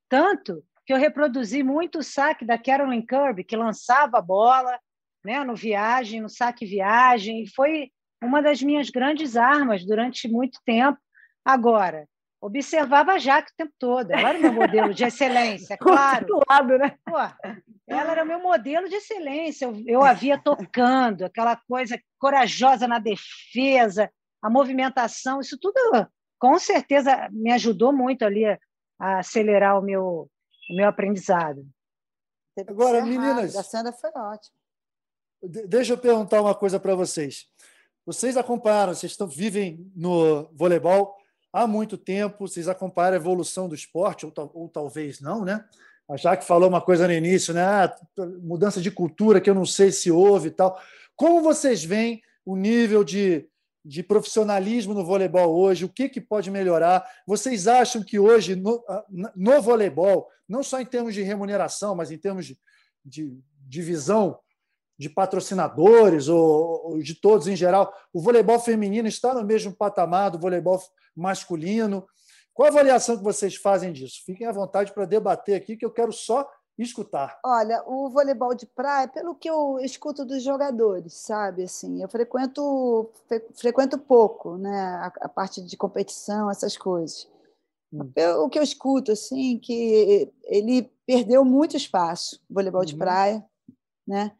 Tanto que eu reproduzi muito o saque da Carolyn Kirby, que lançava a bola né, no viagem, no saque viagem, e foi uma das minhas grandes armas durante muito tempo. Agora, observava a Jaque o tempo todo. Ela era meu modelo de excelência, claro. Do lado, né? Pô, ela era meu modelo de excelência. Eu, eu a via tocando, aquela coisa corajosa na defesa, a movimentação, isso tudo com certeza me ajudou muito ali a, a acelerar o meu, o meu aprendizado. Agora, meninas. A Sandra foi ótima. Deixa eu perguntar uma coisa para vocês. Vocês acompanharam, vocês estão, vivem no voleibol há muito tempo, vocês acompanham a evolução do esporte, ou, ou talvez não, né? A Jaque falou uma coisa no início, né? Ah, mudança de cultura que eu não sei se houve e tal. Como vocês veem o nível de, de profissionalismo no voleibol hoje? O que, que pode melhorar? Vocês acham que hoje, no, no voleibol, não só em termos de remuneração, mas em termos de, de divisão de patrocinadores ou, ou de todos em geral, o voleibol feminino está no mesmo patamar do voleibol masculino? Qual a avaliação que vocês fazem disso? Fiquem à vontade para debater aqui, que eu quero só escutar. Olha, o voleibol de praia, pelo que eu escuto dos jogadores, sabe? Assim, eu frequento frequento pouco, né? A, a parte de competição, essas coisas. Hum. O que eu escuto, assim, que ele perdeu muito espaço, o voleibol uhum. de praia, né?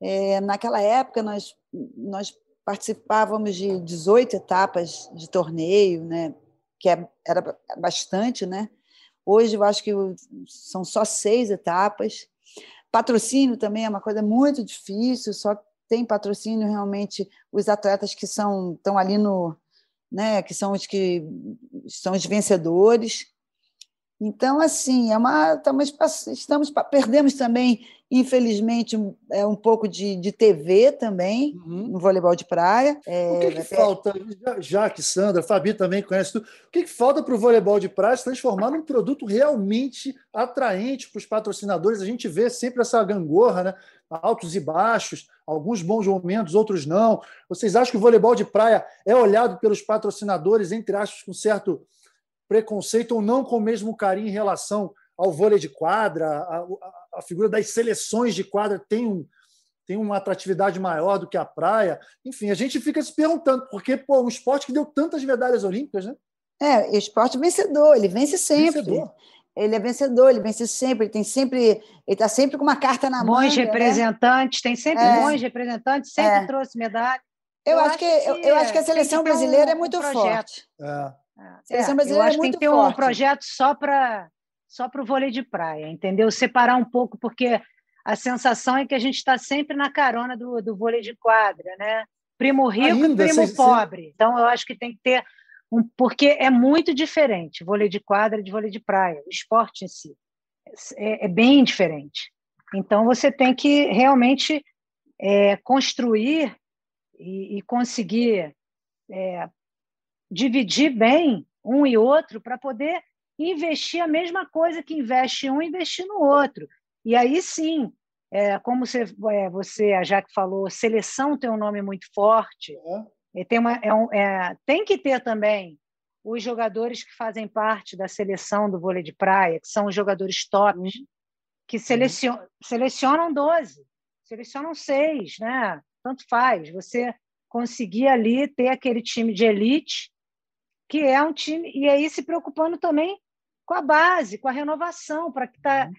É, naquela época, nós, nós participávamos de 18 etapas de torneio, né? que é, era bastante. Né? Hoje, eu acho que são só seis etapas. Patrocínio também é uma coisa muito difícil, só tem patrocínio realmente os atletas que são estão ali no, né, que são os que são os vencedores. Então, assim, é uma, estamos, estamos perdemos também infelizmente, é um pouco de, de TV também, uhum. no voleibol de praia. É, o que, que falta, já que Sandra, Fabi também conhece tudo, o que, que falta para o voleibol de praia se transformar num produto realmente atraente para os patrocinadores? A gente vê sempre essa gangorra, né? altos e baixos, alguns bons momentos, outros não. Vocês acham que o voleibol de praia é olhado pelos patrocinadores, entre aspas, com certo preconceito ou não com o mesmo carinho em relação ao vôlei de quadra, a, a, a figura das seleções de quadra tem, um, tem uma atratividade maior do que a praia. Enfim, a gente fica se perguntando, porque pô, um esporte que deu tantas medalhas olímpicas, né? É, esporte vencedor, ele vence sempre. Vencedor. Ele é vencedor, ele vence sempre, ele tem sempre, ele está sempre com uma carta na mão. Bons né? representantes, né? tem sempre é. bons representantes, sempre é. trouxe medalha. Eu, eu acho, que, que, eu, eu, acho que a seleção brasileira um, é muito um forte. É. A seleção brasileira eu acho é que tem que ter forte. um projeto só para só para o vôlei de praia, entendeu? Separar um pouco, porque a sensação é que a gente está sempre na carona do, do vôlei de quadra, né? Primo rico Ainda, e primo pobre. Então, eu acho que tem que ter um, porque é muito diferente vôlei de quadra de vôlei de praia, o esporte em si. É, é bem diferente. Então, você tem que realmente é, construir e, e conseguir é, dividir bem um e outro para poder investir a mesma coisa que investe um, investir no outro. E aí sim, é, como você, é, você, a Jaque falou, seleção tem um nome muito forte. É. Tem, uma, é um, é, tem que ter também os jogadores que fazem parte da seleção do vôlei de praia, que são os jogadores top, uhum. que selecion, uhum. selecionam 12, selecionam seis, né? Tanto faz. Você conseguir ali ter aquele time de elite, que é um time, e aí se preocupando também com a base, com a renovação, para que tá, uhum.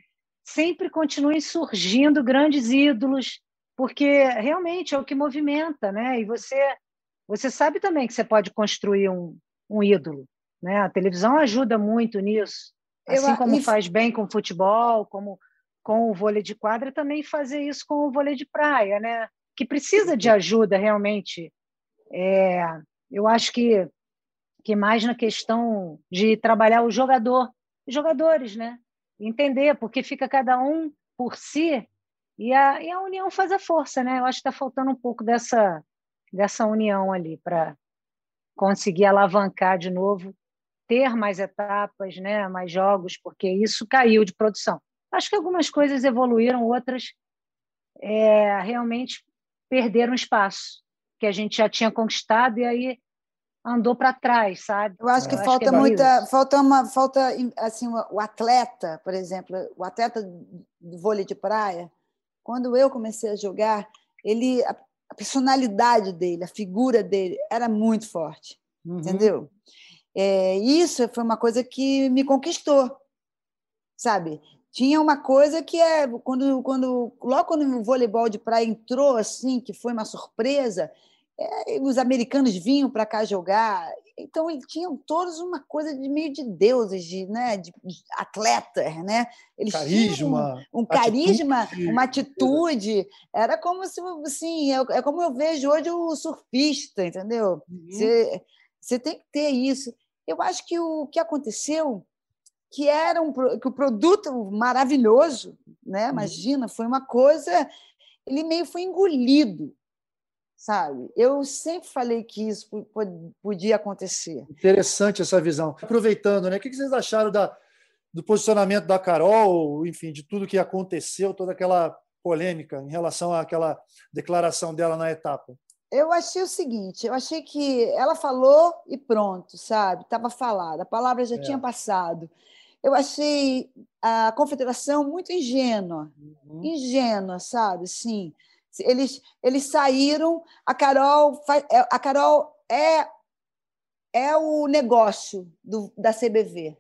sempre continuem surgindo grandes ídolos, porque realmente é o que movimenta, né? E você, você sabe também que você pode construir um, um ídolo, né? A televisão ajuda muito nisso, assim Eu, como faz bem com o futebol, como com o vôlei de quadra, também fazer isso com o vôlei de praia, né? Que precisa de ajuda realmente. É, eu acho que que mais na questão de trabalhar o jogador, os jogadores, né? Entender, porque fica cada um por si e a, e a união faz a força, né? Eu acho que está faltando um pouco dessa, dessa união ali para conseguir alavancar de novo, ter mais etapas, né? mais jogos, porque isso caiu de produção. Acho que algumas coisas evoluíram, outras é, realmente perderam espaço que a gente já tinha conquistado e aí andou para trás, sabe? Eu acho que Eu falta acho que é muita, isso. falta uma, falta assim o atleta, por exemplo, o atleta de vôlei de praia. Quando eu comecei a jogar, ele a, a personalidade dele, a figura dele era muito forte, uhum. entendeu? É, isso foi uma coisa que me conquistou, sabe? Tinha uma coisa que é quando, quando logo quando o voleibol de praia entrou assim, que foi uma surpresa, é, os americanos vinham para cá jogar, então eles tinham todos uma coisa de meio de deuses, de, né, de, de atletas, né? Eles carisma, um, um carisma, atitude. uma atitude. Era como se, assim, é, é, como eu vejo hoje o surfista, entendeu? Uhum. Você, você tem que ter isso. Eu acho que o que aconteceu que era um que o produto maravilhoso, né? Uhum. Imagina, foi uma coisa, ele meio foi engolido sabe? Eu sempre falei que isso podia acontecer. Interessante essa visão. Aproveitando, né? O que vocês acharam da, do posicionamento da Carol, enfim, de tudo que aconteceu, toda aquela polêmica em relação àquela declaração dela na etapa? Eu achei o seguinte, eu achei que ela falou e pronto, sabe? Estava falada, a palavra já é. tinha passado. Eu achei a confederação muito ingênua, uhum. ingênua, sabe? Sim eles, eles saíram. A Carol, é, a Carol é, é o negócio do, da CBV.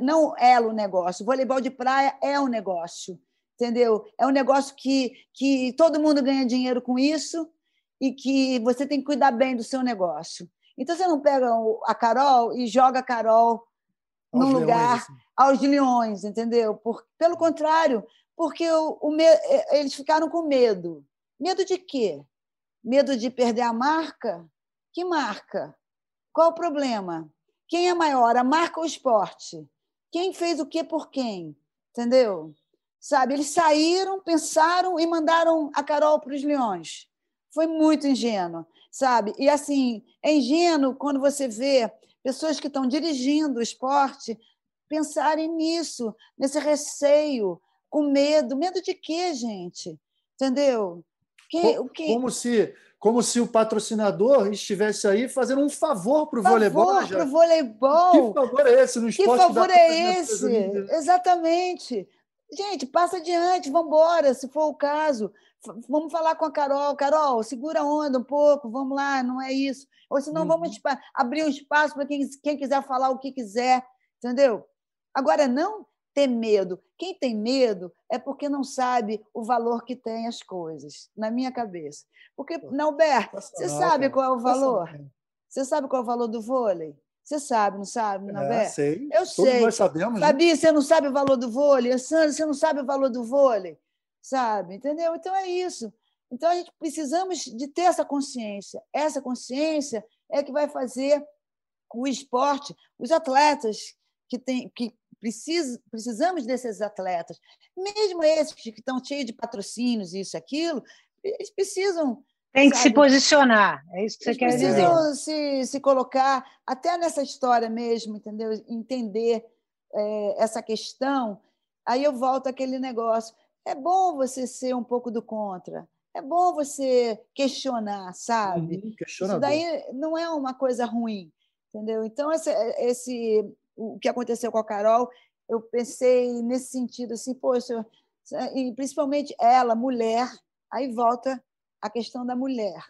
Não é o negócio. O voleibol de praia é um negócio. Entendeu? É um negócio que, que todo mundo ganha dinheiro com isso e que você tem que cuidar bem do seu negócio. Então você não pega a Carol e joga a Carol aos num lugar leões, assim. aos leões, entendeu? Por, pelo contrário, porque o, o, é, eles ficaram com medo. Medo de quê? Medo de perder a marca? Que marca? Qual o problema? Quem é maior, a marca ou o esporte? Quem fez o que por quem? Entendeu? Sabe, eles saíram, pensaram e mandaram a Carol para os Leões. Foi muito ingênuo, sabe? E assim, é ingênuo quando você vê pessoas que estão dirigindo o esporte pensarem nisso, nesse receio, com medo. Medo de quê, gente? Entendeu? Que, que... Como, se, como se o patrocinador estivesse aí fazendo um favor para o voleibol. Favor para o voleibol. Que favor é esse no esporte? Que favor é esse? Exatamente. Gente, passa adiante, vamos embora, se for o caso. Vamos falar com a Carol. Carol, segura a onda um pouco, vamos lá, não é isso. Ou senão uhum. vamos abrir um espaço para quem, quem quiser falar o que quiser, entendeu? Agora, não ter medo. Quem tem medo é porque não sabe o valor que tem as coisas, na minha cabeça. Porque, Nauberto, você sabe qual é o valor? Você sabe qual é o valor do vôlei? Você sabe, não sabe, não é, sei. Eu Todos sei. nós sabemos. Fabi, né? você não sabe o valor do vôlei? Sandra, você não sabe o valor do vôlei? Sabe? Entendeu? Então é isso. Então a gente precisamos de ter essa consciência. Essa consciência é que vai fazer o esporte, os atletas que tem que precis, precisamos desses atletas, mesmo esses que estão cheios de patrocínios, isso, aquilo, eles precisam tem que sabe? se posicionar, é isso que você quer dizer. Se, se colocar, até nessa história mesmo, entendeu? Entender é, essa questão. Aí eu volto àquele negócio. É bom você ser um pouco do contra. É bom você questionar, sabe? Uhum, Isso daí não é uma coisa ruim, entendeu? Então, esse, esse, o que aconteceu com a Carol, eu pensei nesse sentido, assim, poxa, e principalmente ela, mulher, aí volta a questão da mulher.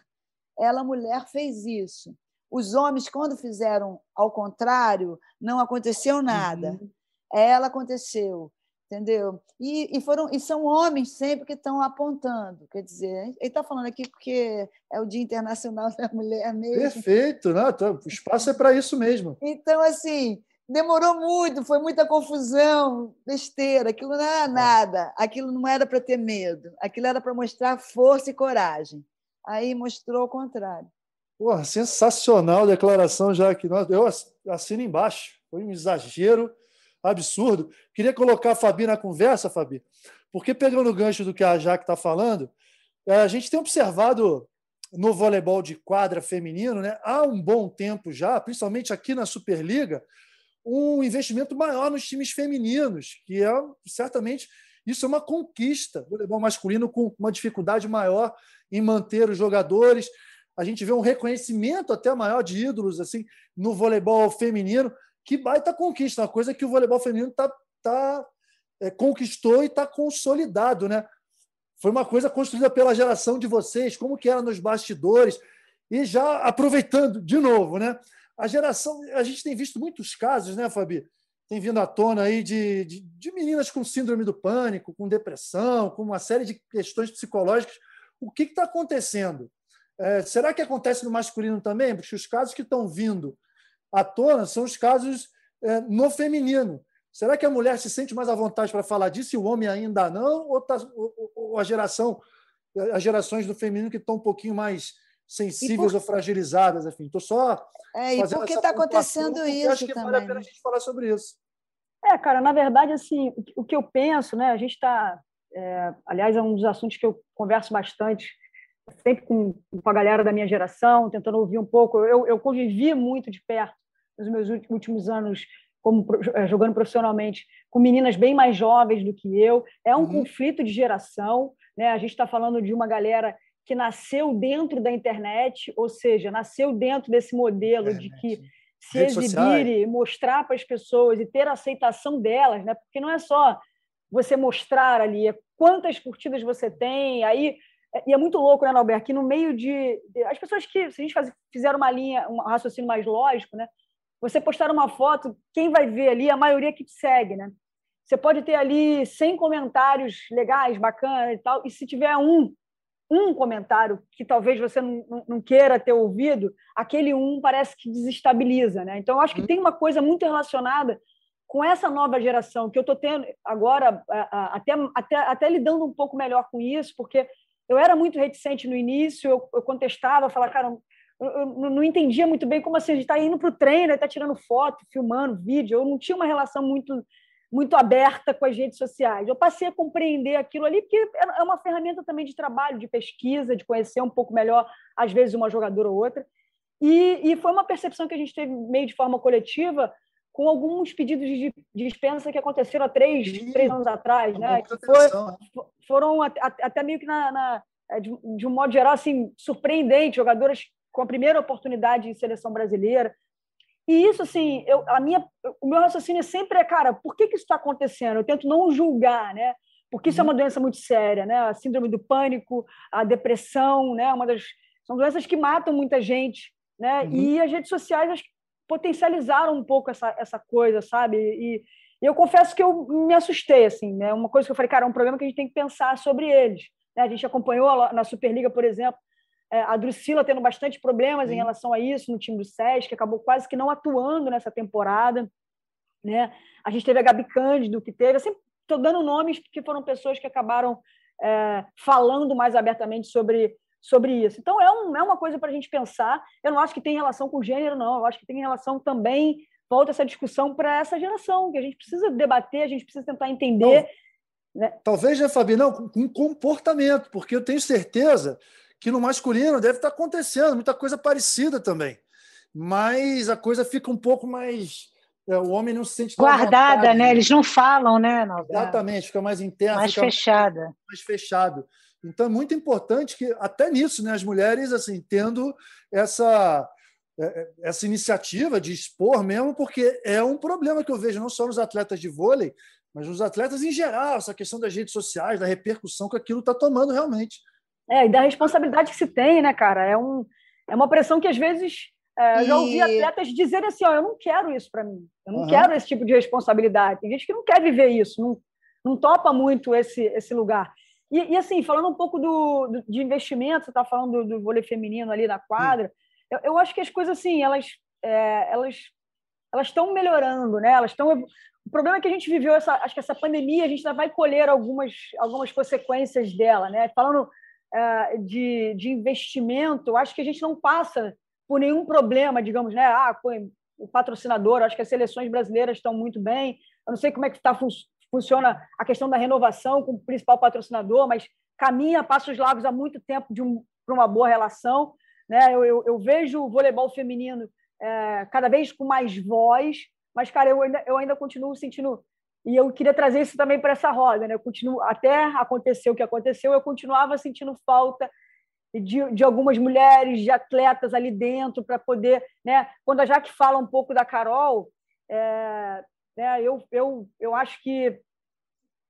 Ela, mulher, fez isso. Os homens, quando fizeram ao contrário, não aconteceu nada. Uhum. Ela aconteceu, entendeu? E, e, foram e são homens sempre que estão apontando. Quer dizer, ele está falando aqui porque é o Dia Internacional da Mulher mesmo. Perfeito, né? o espaço é para isso mesmo. Então, assim, demorou muito, foi muita confusão, besteira, aquilo não era é. nada, aquilo não era para ter medo, aquilo era para mostrar força e coragem. Aí mostrou o contrário. Porra, sensacional a declaração, já que nós, eu assino embaixo. Foi um exagero absurdo. Queria colocar a Fabi na conversa, Fabi, porque pegando o gancho do que a Jaque está falando, é, a gente tem observado no voleibol de quadra feminino, né, há um bom tempo já, principalmente aqui na Superliga, um investimento maior nos times femininos, que é certamente isso é uma conquista. O voleibol masculino com uma dificuldade maior em manter os jogadores. A gente vê um reconhecimento até maior de ídolos assim no voleibol feminino. Que baita conquista, uma coisa que o voleibol feminino tá, tá, é, conquistou e está consolidado. Né? Foi uma coisa construída pela geração de vocês, como que era nos bastidores. E já aproveitando de novo, né? A geração. A gente tem visto muitos casos, né, Fabi? Tem vindo à tona aí de, de, de meninas com síndrome do pânico, com depressão, com uma série de questões psicológicas. O que está acontecendo? É, será que acontece no masculino também? Porque os casos que estão vindo à tona são os casos é, no feminino. Será que a mulher se sente mais à vontade para falar disso e o homem ainda não? Ou, tá, ou, ou a geração, as gerações do feminino que estão um pouquinho mais sensíveis por... ou fragilizadas, enfim. Estou só. É, e por que está acontecendo isso? Acho que também, vale a pena a gente falar sobre isso. É, cara, na verdade, assim, o que eu penso, né? A gente está. É, aliás, é um dos assuntos que eu converso bastante, sempre com, com a galera da minha geração, tentando ouvir um pouco. Eu, eu convivi muito de perto nos meus últimos anos como é, jogando profissionalmente com meninas bem mais jovens do que eu. É um uhum. conflito de geração, né? A gente está falando de uma galera que nasceu dentro da internet, ou seja, nasceu dentro desse modelo de que se exibir e mostrar para as pessoas e ter a aceitação delas, né? Porque não é só você mostrar ali, é quantas curtidas você tem, aí e é muito louco, né, Alberto? Que no meio de as pessoas que se a gente faz, fizer uma linha, um raciocínio mais lógico, né? Você postar uma foto, quem vai ver ali, a maioria que te segue, né? Você pode ter ali 100 comentários legais, bacanas e tal, e se tiver um um comentário que talvez você não, não, queira ter ouvido, aquele um parece que desestabiliza. Né? Então, eu acho que uhum. tem uma coisa muito relacionada com essa nova geração, que eu estou tendo agora, até, até, até lidando um pouco melhor com isso, porque eu era muito reticente no início, eu, eu contestava, falava, cara, eu, eu não entendia muito bem como assim, a gente está indo para o treino, está tirando foto, filmando vídeo, eu não tinha uma relação muito muito aberta com as redes sociais. Eu passei a compreender aquilo ali, porque é uma ferramenta também de trabalho, de pesquisa, de conhecer um pouco melhor, às vezes, uma jogadora ou outra. E, e foi uma percepção que a gente teve meio de forma coletiva, com alguns pedidos de, dispensa que aconteceram há três, Sim, três anos atrás. Né? Foi, né? foram até, até, meio que, na, na é, de, de um modo geral, assim, surpreendente, jogadoras com a primeira oportunidade em seleção brasileira. E isso, assim, eu, a minha, o meu raciocínio sempre é, cara, por que, que isso está acontecendo? Eu tento não julgar, né? Porque isso uhum. é uma doença muito séria, né? A síndrome do pânico, a depressão, né? Uma das, são doenças que matam muita gente, né? Uhum. E as redes sociais potencializaram um pouco essa, essa coisa, sabe? E, E eu confesso que eu me assustei, assim, né? Uma coisa que eu falei, cara, é um problema que a gente tem que pensar sobre eles. Né? A gente acompanhou na Superliga, por exemplo, é, a Drusila tendo bastante problemas em relação a isso no time do SESC, que acabou quase que não atuando nessa temporada. Né? A gente teve a Gabi Cândido, que teve. Assim, estou dando nomes que foram pessoas que acabaram é, falando mais abertamente sobre, sobre isso. Então, é, um, é uma coisa para a gente pensar. Eu não acho que tem relação com gênero, não. Eu acho que tem relação também. Volta essa discussão para essa geração, que a gente precisa debater, a gente precisa tentar entender. Né? Talvez, né, Fabi? Não, com comportamento, porque eu tenho certeza que no masculino deve estar acontecendo muita coisa parecida também. Mas a coisa fica um pouco mais. É, o homem não se sente guardada, vontade, né? Eles não falam, né? Não, Exatamente, fica mais interna, mais fechada, mais fechado. Então é muito importante que até nisso, né, as mulheres assim tendo essa é, é, essa iniciativa de expor mesmo, porque é um problema que eu vejo não só nos atletas de vôlei, mas nos atletas em geral, essa questão das redes sociais, da repercussão que aquilo está tomando realmente. É, e da responsabilidade que se tem, né, cara? É, um, é uma pressão que às vezes é, e... já ouvi atletas dizerem assim: ó, eu não quero isso para mim, eu não uhum. quero esse tipo de responsabilidade. Tem gente que não quer viver isso, não, não topa muito esse, esse lugar. E, e assim, falando um pouco do, do de investimento, você está falando do, do, vôlei feminino ali na quadra, eu, eu, acho que as coisas assim, elas é, elas elas estão melhorando, né? Elas estão o problema é que a gente viveu essa, acho que essa pandemia, a gente ainda vai colher algumas algumas consequências dela, né? Falando de, de investimento, acho que a gente não passa por nenhum problema, digamos, né? Ah, o patrocinador, acho que as seleções brasileiras estão muito bem. Eu não sei como é que tá, funciona a questão da renovação com o principal patrocinador, mas caminha passos largos há muito tempo de um, para uma boa relação. Né? Eu, eu, eu vejo o voleibol feminino é, cada vez com mais voz, mas, cara, eu ainda, eu ainda continuo sentindo e eu queria trazer isso também para essa roda, né? Eu continuo, até acontecer o que aconteceu, eu continuava sentindo falta de, de algumas mulheres, de atletas ali dentro, para poder. Né? Quando a Jaque fala um pouco da Carol, é, né, eu, eu, eu acho que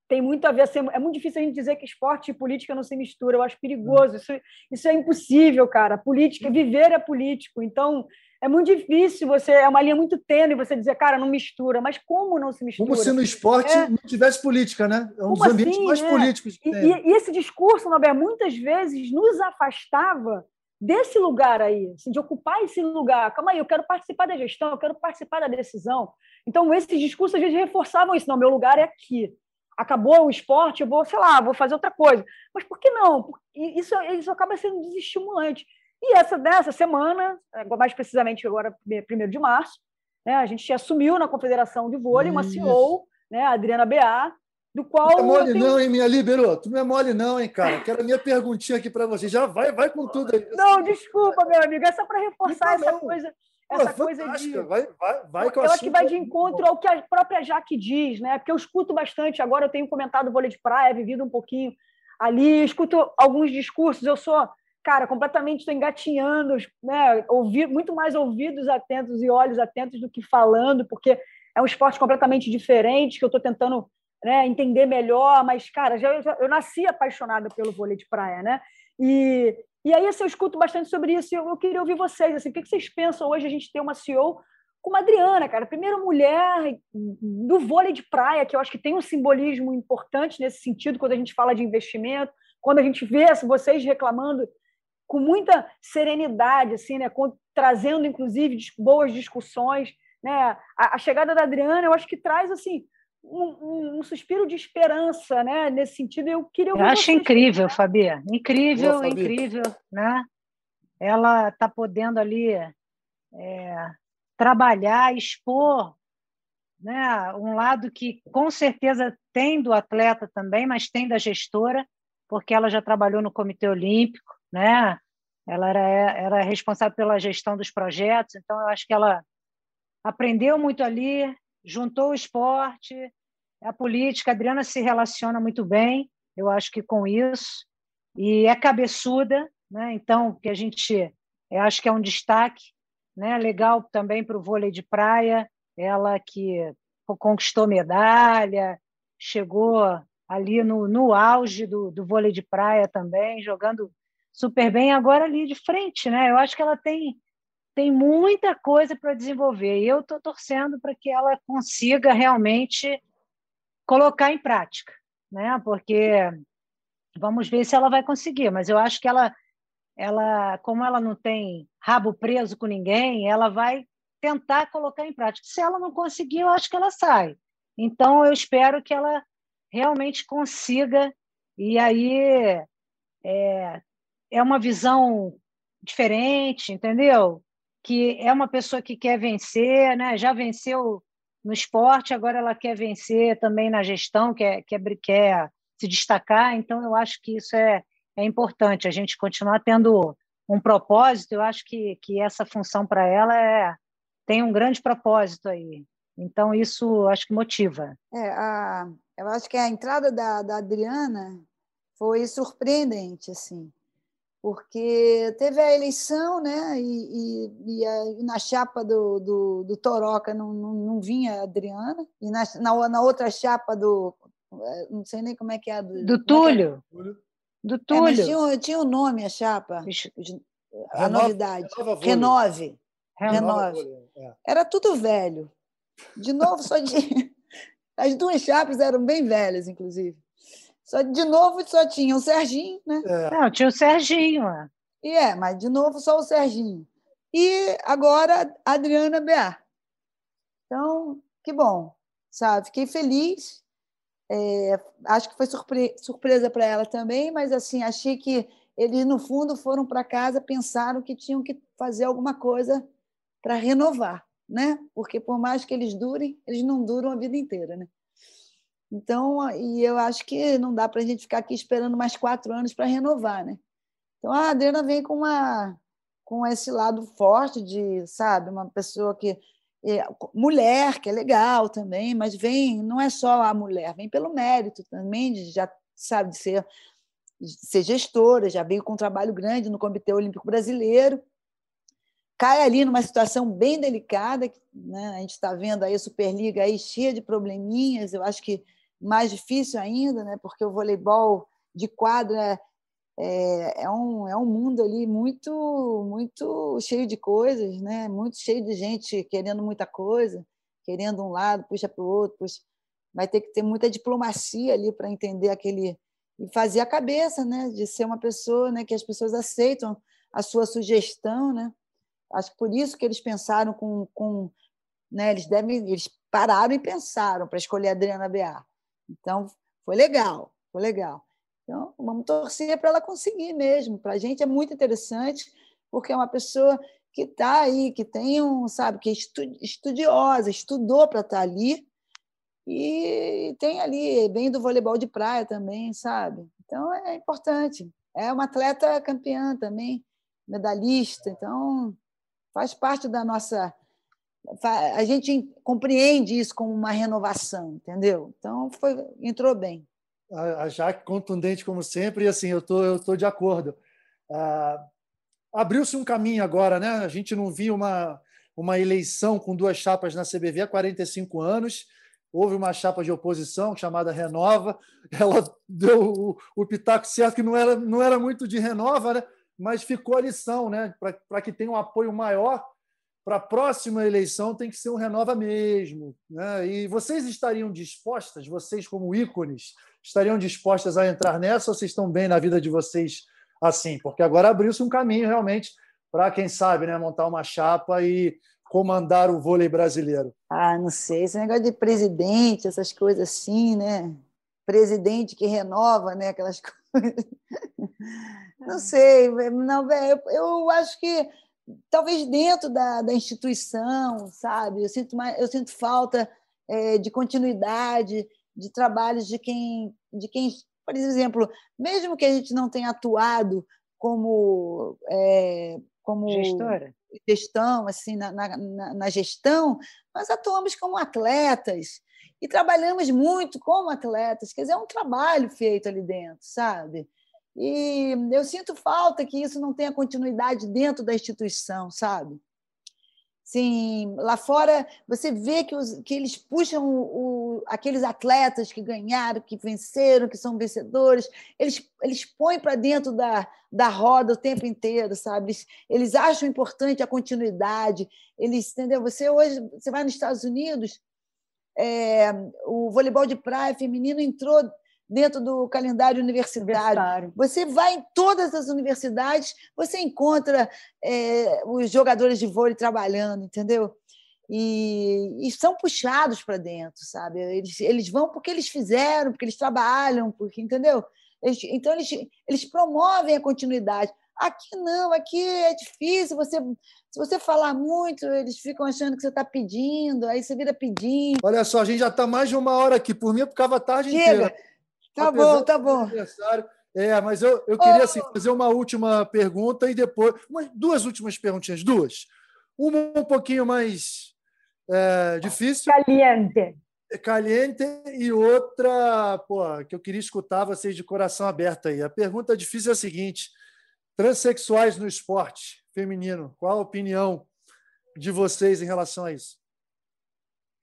tem muito a ver. Assim, é muito difícil a gente dizer que esporte e política não se misturam. Eu acho perigoso. Isso, isso é impossível, cara. Política, viver é político. Então, é muito difícil você, é uma linha muito tênue você dizer, cara, não mistura. Mas como não se mistura? Como se no esporte é... não tivesse política, né? É um como dos ambientes assim, mais é? políticos. E, e, e, esse discurso, Nobel, muitas vezes nos afastava desse lugar aí, assim, de ocupar esse lugar. Calma aí, eu quero participar da gestão, eu quero participar da decisão. Então, esses discursos, às vezes, reforçavam isso. Não, meu lugar é aqui. Acabou o esporte, eu vou, sei lá, vou fazer outra coisa. Mas por que não? Isso, isso acaba sendo desestimulante. E essa dessa semana, mais precisamente agora, primeiro de março, né, a gente assumiu na Confederação de Vôlei uma CEO, né, a Adriana B.A., do qual. Não é mole, tenho... não, hein, minha liberou. Tu não é mole, não, hein, cara. Quero a minha perguntinha aqui para você. Já vai, vai com tudo aí. Não, desculpa, meu amigo. É só para reforçar essa não. coisa. Essa Pô, coisa de. Vai, vai, vai eu acho que vai de encontro ao que a própria Jaque diz, né? Porque eu escuto bastante. Agora eu tenho comentado vôlei de praia, vivido um pouquinho ali, escuto alguns discursos. Eu sou cara, completamente estou engatinhando, né? Ouvir, muito mais ouvidos atentos e olhos atentos do que falando, porque é um esporte completamente diferente que eu estou tentando né, entender melhor, mas, cara, já, já, eu nasci apaixonada pelo vôlei de praia, né? E, e aí, assim, eu escuto bastante sobre isso e eu, eu queria ouvir vocês, assim, o que, que vocês pensam hoje a gente ter uma CEO como a Adriana, cara, primeira mulher do vôlei de praia, que eu acho que tem um simbolismo importante nesse sentido, quando a gente fala de investimento, quando a gente vê vocês reclamando com muita serenidade, assim, né? Com, trazendo, inclusive, boas discussões. Né? A, a, chegada da Adriana, eu acho que traz assim um, um, um suspiro de esperança, né? Nesse sentido, eu queria. Eu acho incrível, né? Fabi, incrível, Boa, incrível, né? Ela está podendo ali é, trabalhar, expor, né? Um lado que com certeza tem do atleta também, mas tem da gestora, porque ela já trabalhou no Comitê Olímpico, né? Ela era, era responsável pela gestão dos projetos, então eu acho que ela aprendeu muito ali, juntou o esporte, a política. A Adriana se relaciona muito bem, eu acho que com isso, e é cabeçuda, né? Então que a gente, acho que é um destaque, né? Legal também para o vôlei de praia, ela que conquistou medalha, chegou ali no, no auge do, do vôlei de praia também, jogando super bem agora ali de frente, né? Eu acho que ela tem tem muita coisa para desenvolver. E eu estou torcendo para que ela consiga realmente colocar em prática, né? Porque vamos ver se ela vai conseguir. Mas eu acho que ela, ela, como ela não tem rabo preso com ninguém, ela vai tentar colocar em prática. Se ela não conseguir, eu acho que ela sai. Então eu espero que ela realmente consiga. E aí é, é uma visão diferente, entendeu? Que é uma pessoa que quer vencer, né? Já venceu no esporte, agora ela quer vencer também na gestão, quer, quer, quer se destacar. Então, eu acho que isso é, é importante, a gente continuar tendo um propósito. Eu acho que, que essa função para ela é, tem um grande propósito aí. Então, isso acho que motiva. É, a, eu acho que a entrada da, da Adriana foi surpreendente, assim porque teve a eleição, né? E, e, e, a, e na chapa do, do, do Toroca não, não, não, vinha a Adriana, e na, na, na, outra chapa do. É, não sei nem como é que é. Do, do é é? Túlio. É do Túlio. É, tinha, tinha um nome a chapa, a Renove, novidade. Renove. Renove. Renove. Era tudo velho. De novo, só de. As duas chapas eram bem velhas, inclusive. Só de novo só tinha o Serginho, né? É. Não, tinha o Serginho. E é, mas de novo só o Serginho. E agora a Adriana Bear. Então, que bom, sabe? Fiquei feliz. É, acho que foi surpre surpresa para ela também, mas assim achei que eles no fundo foram para casa, pensaram que tinham que fazer alguma coisa para renovar, né? Porque por mais que eles durem, eles não duram a vida inteira, né? Então, e eu acho que não dá para a gente ficar aqui esperando mais quatro anos para renovar, né? Então, a Adriana vem com uma com esse lado forte de, sabe, uma pessoa que é, mulher, que é legal também, mas vem, não é só a mulher, vem pelo mérito também de já sabe de ser de ser gestora, já veio com um trabalho grande no Comitê Olímpico Brasileiro, cai ali numa situação bem delicada, né? a gente está vendo aí a Superliga aí cheia de probleminhas, eu acho que mais difícil ainda, né? porque o voleibol de quadra é, é, um, é um mundo ali muito, muito cheio de coisas, né? muito cheio de gente querendo muita coisa, querendo um lado, puxa para o outro, puxa. vai ter que ter muita diplomacia ali para entender aquele. e fazer a cabeça, né? de ser uma pessoa né? que as pessoas aceitam a sua sugestão. Né? Acho que por isso que eles pensaram com. com né? eles, devem, eles pararam e pensaram para escolher a Adriana Bear. Então, foi legal, foi legal. Então, vamos torcer para ela conseguir mesmo. Para a gente é muito interessante, porque é uma pessoa que está aí, que tem um, sabe, que é estudiosa, estudou para estar tá ali, e tem ali, bem do voleibol de praia também, sabe? Então, é importante. É uma atleta campeã também, medalhista, então faz parte da nossa a gente compreende isso como uma renovação, entendeu? Então foi entrou bem. A Jaque contundente como sempre e assim eu tô eu tô de acordo. Ah, Abriu-se um caminho agora, né? A gente não via uma uma eleição com duas chapas na CBV há 45 anos. Houve uma chapa de oposição chamada Renova. Ela deu o, o pitaco certo que não era não era muito de Renova, né? Mas ficou a lição, né? Para que tenha um apoio maior para a próxima eleição tem que ser um renova mesmo. Né? E vocês estariam dispostas, vocês como ícones, estariam dispostas a entrar nessa ou vocês estão bem na vida de vocês assim? Porque agora abriu-se um caminho realmente para, quem sabe, né, montar uma chapa e comandar o vôlei brasileiro. Ah, não sei, esse negócio de presidente, essas coisas assim, né? Presidente que renova, né? Aquelas coisas. Não sei, não, eu, eu acho que talvez dentro da, da instituição, sabe? Eu sinto, mais, eu sinto falta é, de continuidade, de trabalhos de quem, de quem, por exemplo, mesmo que a gente não tenha atuado como, é, como gestora, gestão, assim, na, na, na gestão, nós atuamos como atletas e trabalhamos muito como atletas. Quer dizer, é um trabalho feito ali dentro, sabe? E eu sinto falta que isso não tenha continuidade dentro da instituição, sabe? Sim, lá fora você vê que, os, que eles puxam o, o, aqueles atletas que ganharam, que venceram, que são vencedores, eles, eles põem para dentro da, da roda o tempo inteiro, sabe? Eles, eles acham importante a continuidade. Eles, entendeu? Você hoje você vai nos Estados Unidos, é, o voleibol de praia feminino entrou dentro do calendário universitário. Você vai em todas as universidades, você encontra é, os jogadores de vôlei trabalhando, entendeu? E, e são puxados para dentro, sabe? Eles, eles vão porque eles fizeram, porque eles trabalham, porque entendeu? Eles, então eles, eles promovem a continuidade. Aqui não, aqui é difícil. Você, se você falar muito, eles ficam achando que você está pedindo, aí você vira pedindo. Olha só, a gente já está mais de uma hora aqui. Por mim, eu ficava a tarde Chega. inteira. Tá bom, tá bom. É, mas eu, eu queria assim, fazer uma última pergunta e depois. Umas, duas últimas perguntinhas, duas. Uma um pouquinho mais é, difícil. Caliente. Caliente e outra, pô, que eu queria escutar vocês de coração aberto aí. A pergunta difícil é a seguinte: transexuais no esporte feminino, qual a opinião de vocês em relação a isso?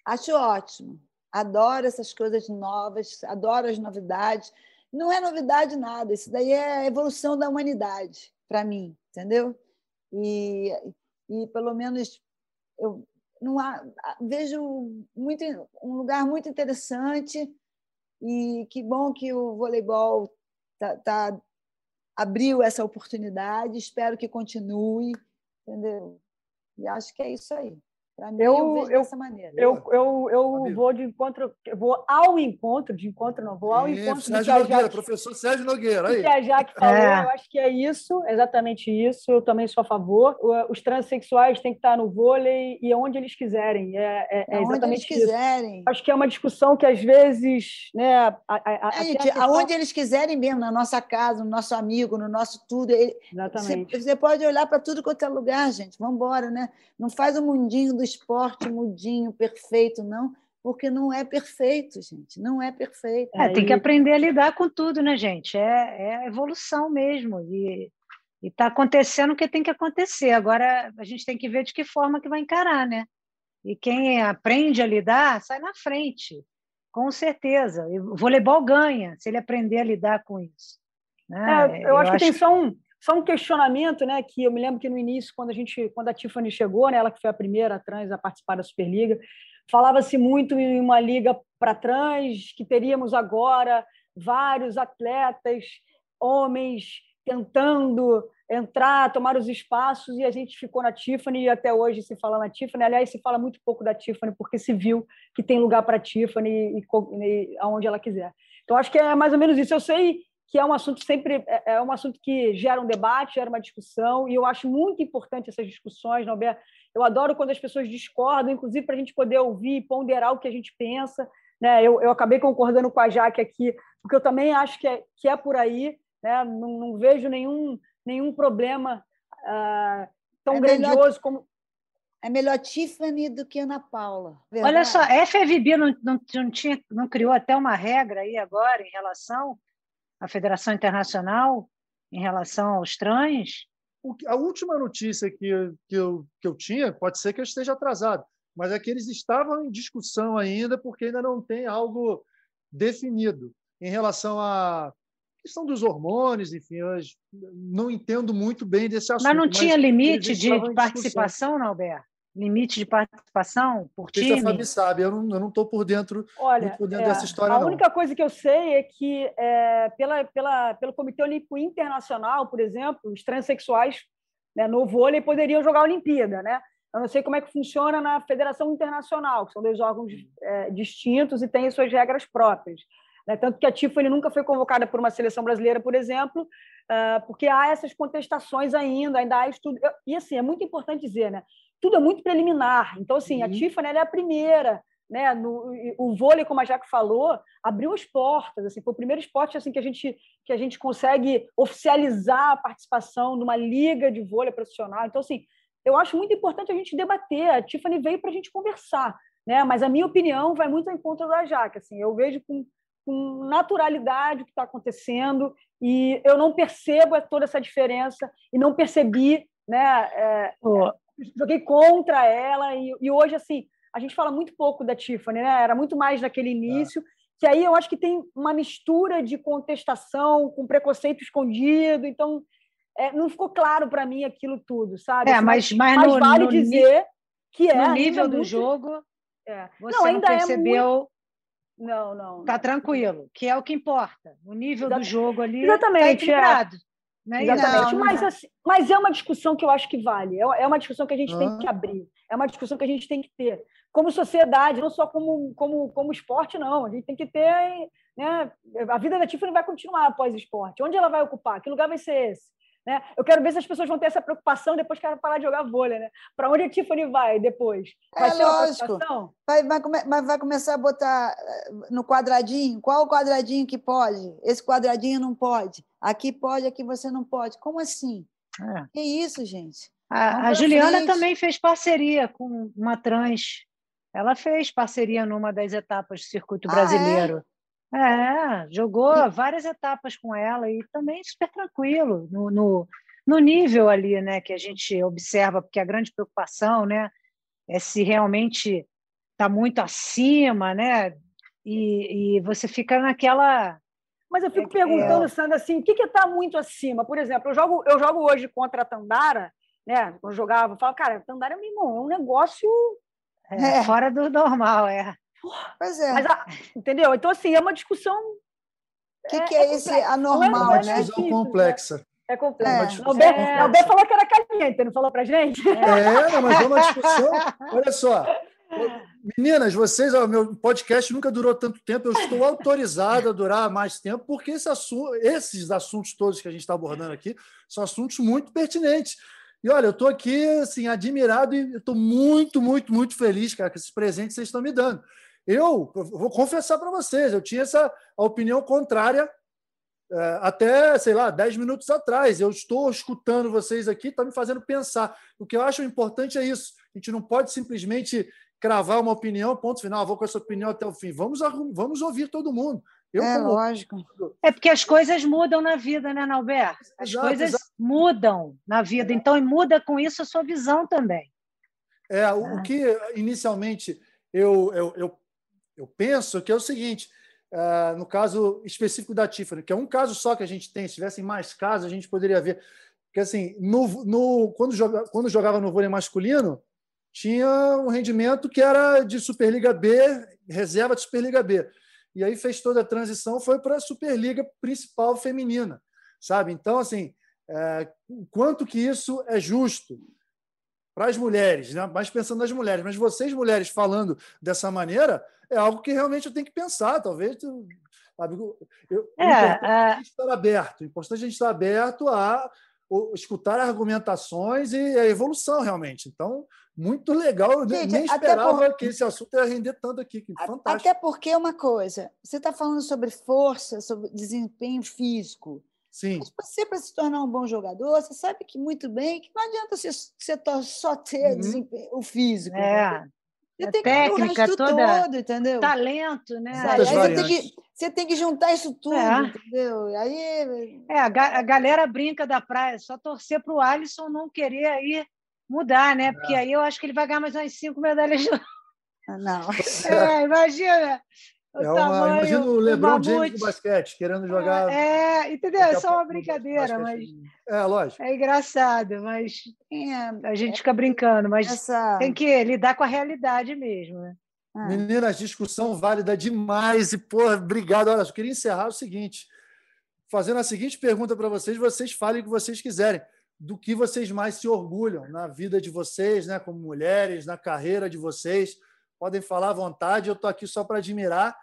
Acho ótimo. Adoro essas coisas novas, adoro as novidades. Não é novidade nada, isso daí é a evolução da humanidade, para mim, entendeu? E, e pelo menos eu não há, vejo muito, um lugar muito interessante e que bom que o voleibol tá, tá abriu essa oportunidade, espero que continue, entendeu? E acho que é isso aí. Mim, eu, eu vejo eu, dessa maneira. Eu, eu, eu vou de encontro, vou ao encontro, de encontro não, vou ao isso, encontro Sérgio Nogueira, Jaque, professor Sérgio Nogueira. Aí. Que a Jaque falou, é. eu acho que é isso, exatamente isso, eu também sou a favor. Os transexuais têm que estar no vôlei e onde eles quiserem. É, é, é exatamente onde eles isso. quiserem. Acho que é uma discussão que às vezes. Né, a, a, a, é, gente, questão... aonde eles quiserem mesmo, na nossa casa, no nosso amigo, no nosso tudo. Exatamente. Você, você pode olhar para tudo quanto é lugar, gente. Vamos embora, né? Não faz o mundinho do esporte mudinho, perfeito, não, porque não é perfeito, gente, não é perfeito. É, tem que aprender a lidar com tudo, né, gente? É, é a evolução mesmo. E está acontecendo o que tem que acontecer. Agora a gente tem que ver de que forma que vai encarar, né? E quem aprende a lidar sai na frente, com certeza. o voleibol ganha se ele aprender a lidar com isso. Né? É, eu, eu, acho que tem só um, só um questionamento, né, que eu me lembro que no início, quando a gente, quando a Tiffany chegou, né, ela que foi a primeira trans a participar da Superliga, falava-se muito em uma liga para trans, que teríamos agora vários atletas, homens tentando entrar, tomar os espaços, e a gente ficou na Tiffany, e até hoje se fala na Tiffany. Aliás, se fala muito pouco da Tiffany, porque se viu que tem lugar para a Tiffany e, e, aonde ela quiser. Então, acho que é mais ou menos isso. Eu sei que é um assunto sempre é, é um assunto que gera um debate, gera uma discussão, e eu acho muito importante essas discussões, Norberto. Eu adoro quando as pessoas discordam, inclusive para a gente poder ouvir e ponderar o que a gente pensa. Né? Eu, eu acabei concordando com a Jaque aqui, porque eu também acho que é, que é por aí, né? não, não vejo nenhum, nenhum problema uh, tão é grandioso melhor, como. É melhor Tiffany do que Ana Paula. Verdade? Olha só, a FFB não, não, não, tinha, não criou até uma regra aí agora em relação a Federação Internacional em relação aos trans? A última notícia que eu, que, eu, que eu tinha, pode ser que eu esteja atrasado, mas é que eles estavam em discussão ainda, porque ainda não tem algo definido em relação à questão dos hormônios, enfim, eu não entendo muito bem desse assunto. Mas não tinha mas limite de participação, não, Alberto? Limite de participação por time? Isso a Fabi sabe, eu não estou por dentro, Olha, por dentro é, dessa história. A não. única coisa que eu sei é que, é, pela, pela, pelo Comitê Olímpico Internacional, por exemplo, os transexuais né, no vôlei poderiam jogar a Olimpíada. Né? Eu não sei como é que funciona na Federação Internacional, que são dois órgãos é, distintos e têm suas regras próprias. Né? Tanto que a Tiffany nunca foi convocada por uma seleção brasileira, por exemplo, uh, porque há essas contestações ainda, ainda há estudo. E assim, é muito importante dizer, né? Tudo é muito preliminar. Então, assim, uhum. a Tiffany é a primeira. Né, no, o vôlei, como a Jaque falou, abriu as portas. Assim, foi o primeiro esporte assim que a gente que a gente consegue oficializar a participação numa liga de vôlei profissional. Então, assim, eu acho muito importante a gente debater. A Tiffany veio para a gente conversar, né? Mas a minha opinião vai muito ao encontro da Jaque. Assim, eu vejo com, com naturalidade o que está acontecendo e eu não percebo toda essa diferença e não percebi né? É, ô, joguei contra ela, e, e, hoje, assim, a gente fala muito pouco da Tiffany, né? Era muito mais naquele início, é. que aí eu acho que tem uma mistura de contestação com preconceito escondido, então é, não ficou claro para mim aquilo tudo, sabe? É, assim, mas, mas, mas no, vale no, dizer que é. No nível do muito... jogo, é. você não, ainda não percebeu. É muito... Não, não. Tá tranquilo, que é o que importa. O nível Exatamente. do jogo ali tá Exatamente, tá equilibrado. Não é Exatamente. Não, mas, não. Assim, mas é uma discussão que eu acho que vale. É, é uma discussão que a gente tem que abrir. É uma discussão que a gente tem que ter. Como sociedade, não só como, como, como esporte, não. A gente tem que ter. Né? A vida da Tiffany vai continuar após o esporte. Onde ela vai ocupar? Que lugar vai ser esse? Né? Eu quero ver se as pessoas vão ter essa preocupação depois que ela parar de jogar vôlei. Né? Para onde a Tiffany vai depois? Vai é lógico. Vai, vai, mas vai começar a botar eh, no quadradinho. Qual o quadradinho que pode? Esse quadradinho não pode. Aqui pode, aqui você não pode. Como assim? É. Que isso, gente? A, a Juliana frente. também fez parceria com uma trans. Ela fez parceria numa das etapas do circuito brasileiro. Ah, é? É, jogou e... várias etapas com ela e também super tranquilo, no, no, no, nível ali, né, que a gente observa, porque a grande preocupação, né, é se realmente está muito acima, né, e, e, você fica naquela... Mas eu fico é, perguntando, é... Sandra, assim, o que está muito acima? Por exemplo, eu jogo, eu jogo hoje contra a Tandara, né, quando eu jogava, eu falo, cara, a Tandara é um negócio... É, é, fora do normal, é. Pois é. Mas, então, assim, é uma discussão. O que, é, que é, é esse anormal, é né? discussão complexa. É complexo. É. O Albert falou que era caliente, não falou para gente? É, mas é uma discussão. Olha só. Meninas, vocês, o meu podcast nunca durou tanto tempo, eu estou autorizado a durar mais tempo, porque esse assunto, esses assuntos todos que a gente está abordando aqui são assuntos muito pertinentes. E olha, eu estou aqui assim, admirado e estou muito, muito, muito feliz, cara, com esses presentes que vocês estão me dando. Eu, vou confessar para vocês, eu tinha essa opinião contrária é, até, sei lá, 10 minutos atrás. Eu estou escutando vocês aqui, está me fazendo pensar. O que eu acho importante é isso. A gente não pode simplesmente cravar uma opinião, ponto final, vou com essa opinião até o fim. Vamos, vamos ouvir todo mundo. Eu, é como... lógico. É porque as coisas mudam na vida, né, Nalberto? As exato, coisas exato. mudam na vida, então muda com isso a sua visão também. É, o, o que inicialmente eu, eu, eu eu penso que é o seguinte: uh, no caso específico da Tiffany, que é um caso só que a gente tem, se tivessem mais casos, a gente poderia ver. Porque, assim, no, no, quando, joga, quando jogava no vôlei masculino, tinha um rendimento que era de Superliga B, reserva de Superliga B. E aí fez toda a transição, foi para a Superliga principal feminina, sabe? Então, assim, é, quanto que isso é justo para as mulheres, né? mais pensando nas mulheres, mas vocês, mulheres, falando dessa maneira, é algo que realmente eu tenho que pensar. Talvez. Sabe, eu, é, o importante é a gente estar aberto. O importante é a gente estar aberto a escutar argumentações e a evolução, realmente. Então, muito legal. Eu gente, nem esperava por... que esse assunto ia render tanto aqui. Que fantástico. Até porque é uma coisa, você está falando sobre força, sobre desempenho físico. Sim. Mas você, para se tornar um bom jogador, você sabe que muito bem que não adianta você, você só ter uhum. o físico. É. Você tem técnica, que toda, todo, entendeu? Talento, né? Aí você tem, que, você tem que juntar isso tudo, é. entendeu? Aí... É, a, a, galera brinca da praia, só torcer para o Alisson não querer aí mudar, né? Porque é. aí eu acho que ele vai ganhar mais umas cinco medalhas de Não. É, imagina. É uma, imagina o LeBron James do basquete, querendo jogar. É, entendeu? É só uma brincadeira, mas. É, lógico. É engraçado, mas é, a gente fica brincando, mas essa... tem que lidar com a realidade mesmo, né? Ah. Meninas, discussão válida demais. E, pô, obrigado. Olha, eu queria encerrar o seguinte: fazendo a seguinte pergunta para vocês, vocês falem o que vocês quiserem. Do que vocês mais se orgulham na vida de vocês, né, como mulheres, na carreira de vocês podem falar à vontade. Eu estou aqui só para admirar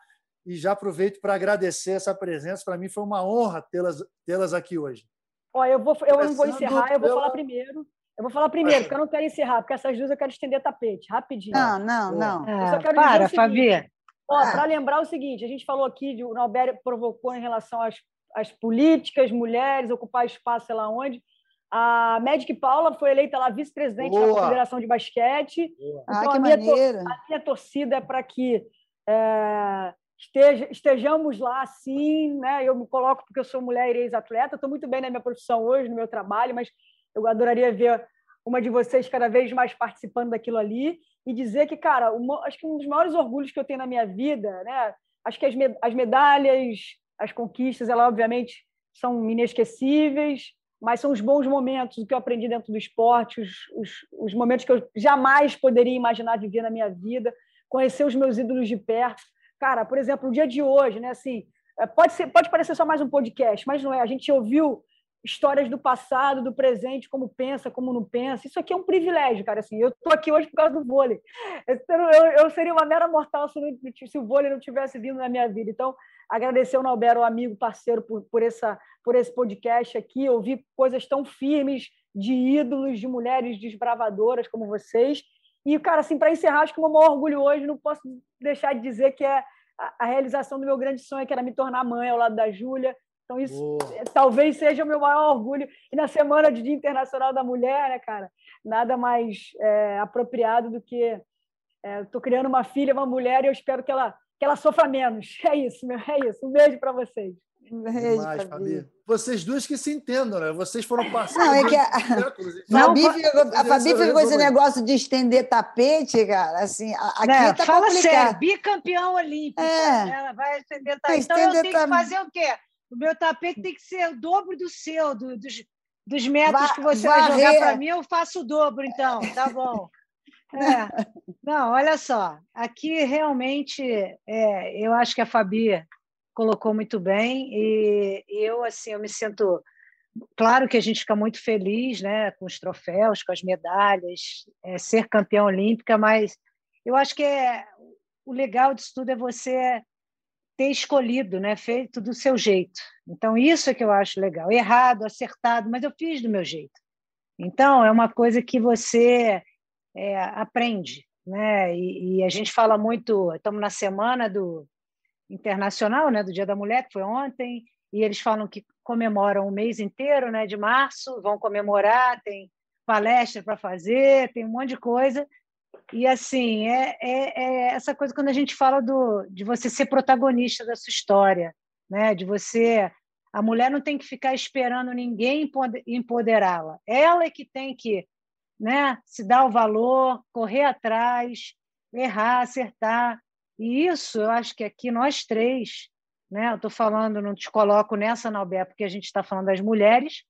e já aproveito para agradecer essa presença. Para mim foi uma honra tê-las tê aqui hoje. Olha, eu, vou, eu não vou encerrar, eu vou falar primeiro. Eu vou falar primeiro, porque eu não quero encerrar, porque essas duas eu quero estender tapete, rapidinho. Não, não, não. É, para, Fabi. Para lembrar o seguinte, a gente falou aqui, o Norberto provocou em relação às, às políticas, mulheres, ocupar espaço sei lá onde. A Magic Paula foi eleita lá vice-presidente da Confederação de Basquete. Boa. Então, ah, que a, minha maneiro. a minha torcida é para que é, esteja, estejamos lá, sim. Né? Eu me coloco porque eu sou mulher e ex-atleta. Estou muito bem na minha profissão hoje, no meu trabalho, mas eu adoraria ver uma de vocês cada vez mais participando daquilo ali e dizer que, cara, uma, acho que um dos maiores orgulhos que eu tenho na minha vida, né? Acho que as, med as medalhas, as conquistas, elas obviamente são inesquecíveis, mas são os bons momentos, o que eu aprendi dentro do esporte, os, os, os momentos que eu jamais poderia imaginar viver na minha vida, conhecer os meus ídolos de perto. Cara, por exemplo, o dia de hoje, né? Assim, é, pode, ser, pode parecer só mais um podcast, mas não é. A gente ouviu histórias do passado, do presente, como pensa, como não pensa. Isso aqui é um privilégio, cara. Assim, eu estou aqui hoje por causa do vôlei. Eu, eu, seria uma mera mortal se, não, se, o vôlei não tivesse vindo na minha vida. Então, agradecer ao Nalbero, amigo, parceiro, por, por, essa, por esse podcast aqui. Ouvir coisas tão firmes de ídolos, de mulheres desbravadoras como vocês. E, cara, assim, para encerrar, acho que o meu maior orgulho hoje, não posso deixar de dizer que é a, realização do meu grande sonho, que era me tornar mãe ao lado da Júlia então, isso Boa. talvez seja o meu maior orgulho. E na semana de Dia Internacional da Mulher, né, cara? Nada mais é, apropriado do que. Estou é, criando uma filha, uma mulher, e eu espero que ela, que ela sofra menos. É isso, meu, é isso. Um beijo para vocês. Um beijo, Demais, Fabi. Vocês duas que se entendam, né? Vocês foram parceiros. Não, é que a, Fabi ficou, a Fabi ficou esse negócio de estender tapete, cara. Assim, aqui não, tá fala complicado. sério, bicampeão olímpico. É. Ela vai estender tapete. Então eu tenho que fazer o quê? O meu tapete tem que ser o dobro do seu, do, dos, dos metros Va que você vai jogar para mim, eu faço o dobro, então, tá bom. É. Não, olha só, aqui realmente é, eu acho que a Fabi colocou muito bem e, eu assim eu me sinto claro que a gente fica muito feliz né com os troféus com as medalhas é, ser campeã olímpica mas eu acho que é, o legal disso tudo é você ter escolhido, né, feito do seu jeito. Então isso é que eu acho legal. Errado, acertado, mas eu fiz do meu jeito. Então é uma coisa que você é, aprende, né? E, e, a gente fala muito. Estamos na semana do internacional, né, do Dia da Mulher que foi ontem, e eles falam que comemoram o mês inteiro, né, de março, vão comemorar, tem palestra para fazer, tem um monte de coisa. E assim, é, é, é, essa coisa quando a gente fala do, de você ser protagonista da sua história, né? de você. A mulher não tem que ficar esperando ninguém empoderá-la. Ela é que tem que né, se dar o valor, correr atrás, errar, acertar. E isso, eu acho que aqui nós três, né, eu estou falando, não te coloco nessa, Nalbé, porque a gente está falando das mulheres,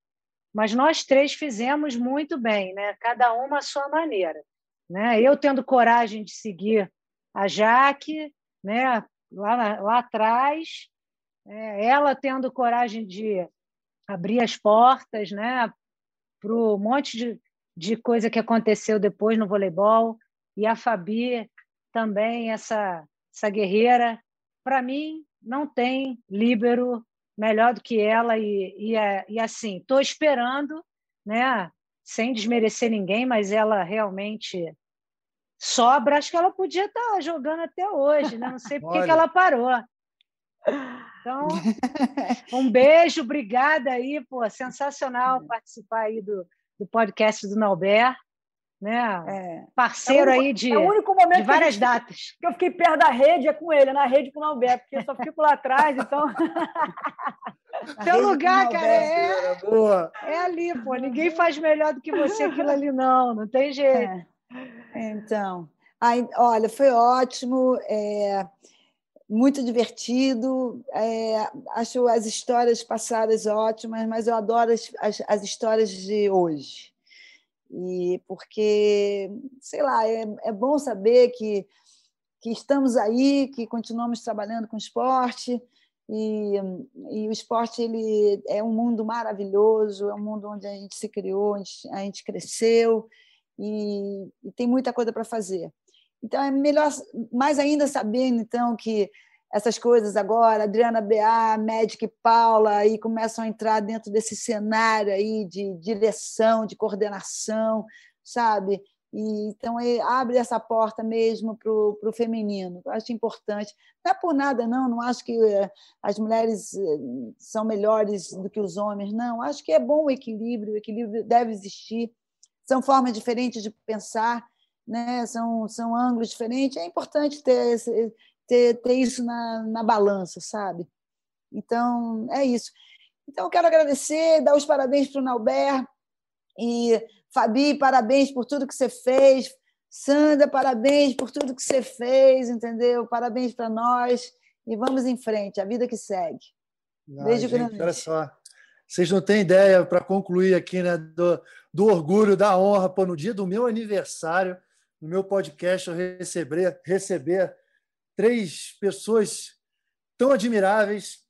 mas nós três fizemos muito bem, né, cada uma à sua maneira. Né? Eu tendo coragem de seguir a Jaque, né? lá, lá atrás, é, ela tendo coragem de abrir as portas né? para um monte de, de coisa que aconteceu depois no voleibol, e a Fabi também, essa, essa guerreira. Para mim, não tem líbero melhor do que ela, e, e, é, e assim, estou esperando, né? sem desmerecer ninguém, mas ela realmente sobra, acho que ela podia estar tá jogando até hoje, né? Não sei por que ela parou. Então, um beijo, obrigada aí, pô, sensacional participar aí do, do podcast do Nauber, né? É. Parceiro é único, aí de, é o único momento de várias que datas. Que eu fiquei perto da rede é com ele, na rede com o Nauber, porque eu só fico lá atrás, então. Teu lugar, cara, é, é ali, pô. Ninguém faz melhor do que você aquilo ali, não, não tem jeito. É. Então, aí, olha, foi ótimo, é, muito divertido. É, acho as histórias passadas ótimas, mas eu adoro as, as, as, histórias de hoje. E porque, sei lá, é, é bom saber que, que estamos aí, que continuamos trabalhando com esporte. E, e, o esporte ele é um mundo maravilhoso, é um mundo onde a gente se criou, gente, a gente cresceu, e, e tem muita coisa para fazer. Então é melhor, mais ainda sabendo então que essas coisas agora, Adriana BA, Magic Paula, aí começam a entrar dentro desse cenário aí de direção, de coordenação, sabe? E, então abre essa porta mesmo para o feminino. Eu acho importante. Não é por nada, não. Não acho que eh, as mulheres eh, são melhores do que os homens, não. Acho que é bom o equilíbrio. O equilíbrio deve existir são formas diferentes de pensar, né? são, são ângulos diferentes. É importante ter, esse, ter, ter isso na, na balança, sabe? Então, é isso. Então, eu quero agradecer, dar os parabéns para o Nauber E, Fabi, parabéns por tudo que você fez. Sandra, parabéns por tudo que você fez, entendeu? Parabéns para nós. E vamos em frente, a vida que segue. Ah, Beijo gente, grande. Olha só. Vocês não têm ideia, para concluir aqui, né, do, do orgulho, da honra, pô, no dia do meu aniversário, no meu podcast, eu receber, receber três pessoas tão admiráveis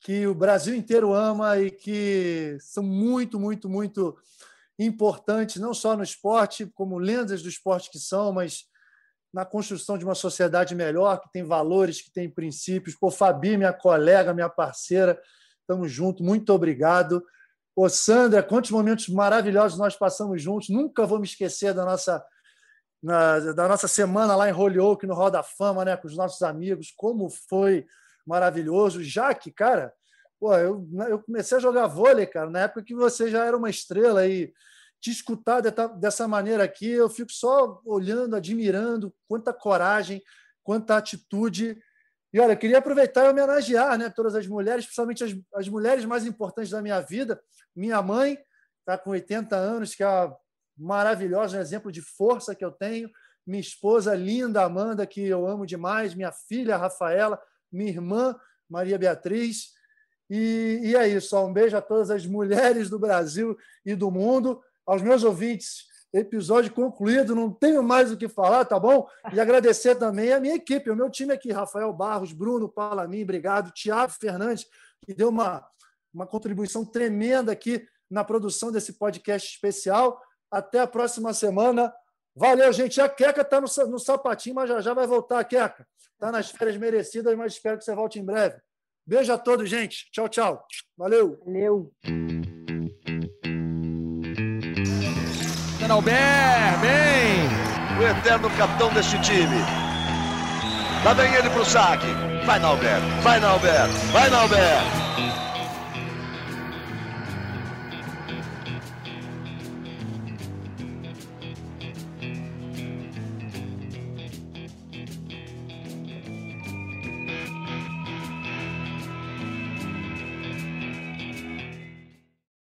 que o Brasil inteiro ama e que são muito, muito, muito importantes, não só no esporte, como lendas do esporte que são, mas na construção de uma sociedade melhor, que tem valores, que tem princípios. Pô, Fabi, minha colega, minha parceira, estamos juntos, muito obrigado. Ô, Sandra, quantos momentos maravilhosos nós passamos juntos. Nunca vou me esquecer da nossa, na, da nossa semana lá em Holyoke, no Roda Fama, né, com os nossos amigos. Como foi maravilhoso. Jaque, cara, pô, eu, eu comecei a jogar vôlei, cara, na época que você já era uma estrela e te escutar dessa maneira aqui, eu fico só olhando, admirando quanta coragem, quanta atitude. E olha, eu queria aproveitar e homenagear né, todas as mulheres, principalmente as, as mulheres mais importantes da minha vida. Minha mãe está com 80 anos, que é uma maravilhosa, um exemplo de força que eu tenho. Minha esposa linda, Amanda, que eu amo demais. Minha filha, Rafaela. Minha irmã, Maria Beatriz. E, e é isso. Um beijo a todas as mulheres do Brasil e do mundo aos meus ouvintes. Episódio concluído, não tenho mais o que falar, tá bom? E agradecer também a minha equipe, o meu time aqui, Rafael Barros, Bruno Palamin, obrigado, Tiago Fernandes, que deu uma, uma contribuição tremenda aqui na produção desse podcast especial. Até a próxima semana. Valeu, gente. A Queca está no, no sapatinho, mas já já vai voltar, Queca. Está nas férias merecidas, mas espero que você volte em breve. Beijo a todos, gente. Tchau, tchau. Valeu. Valeu. Albert, bem! O eterno capitão deste time. Lá vem ele pro saque. Vai, Nalber, vai, Nalber, vai, Nalber.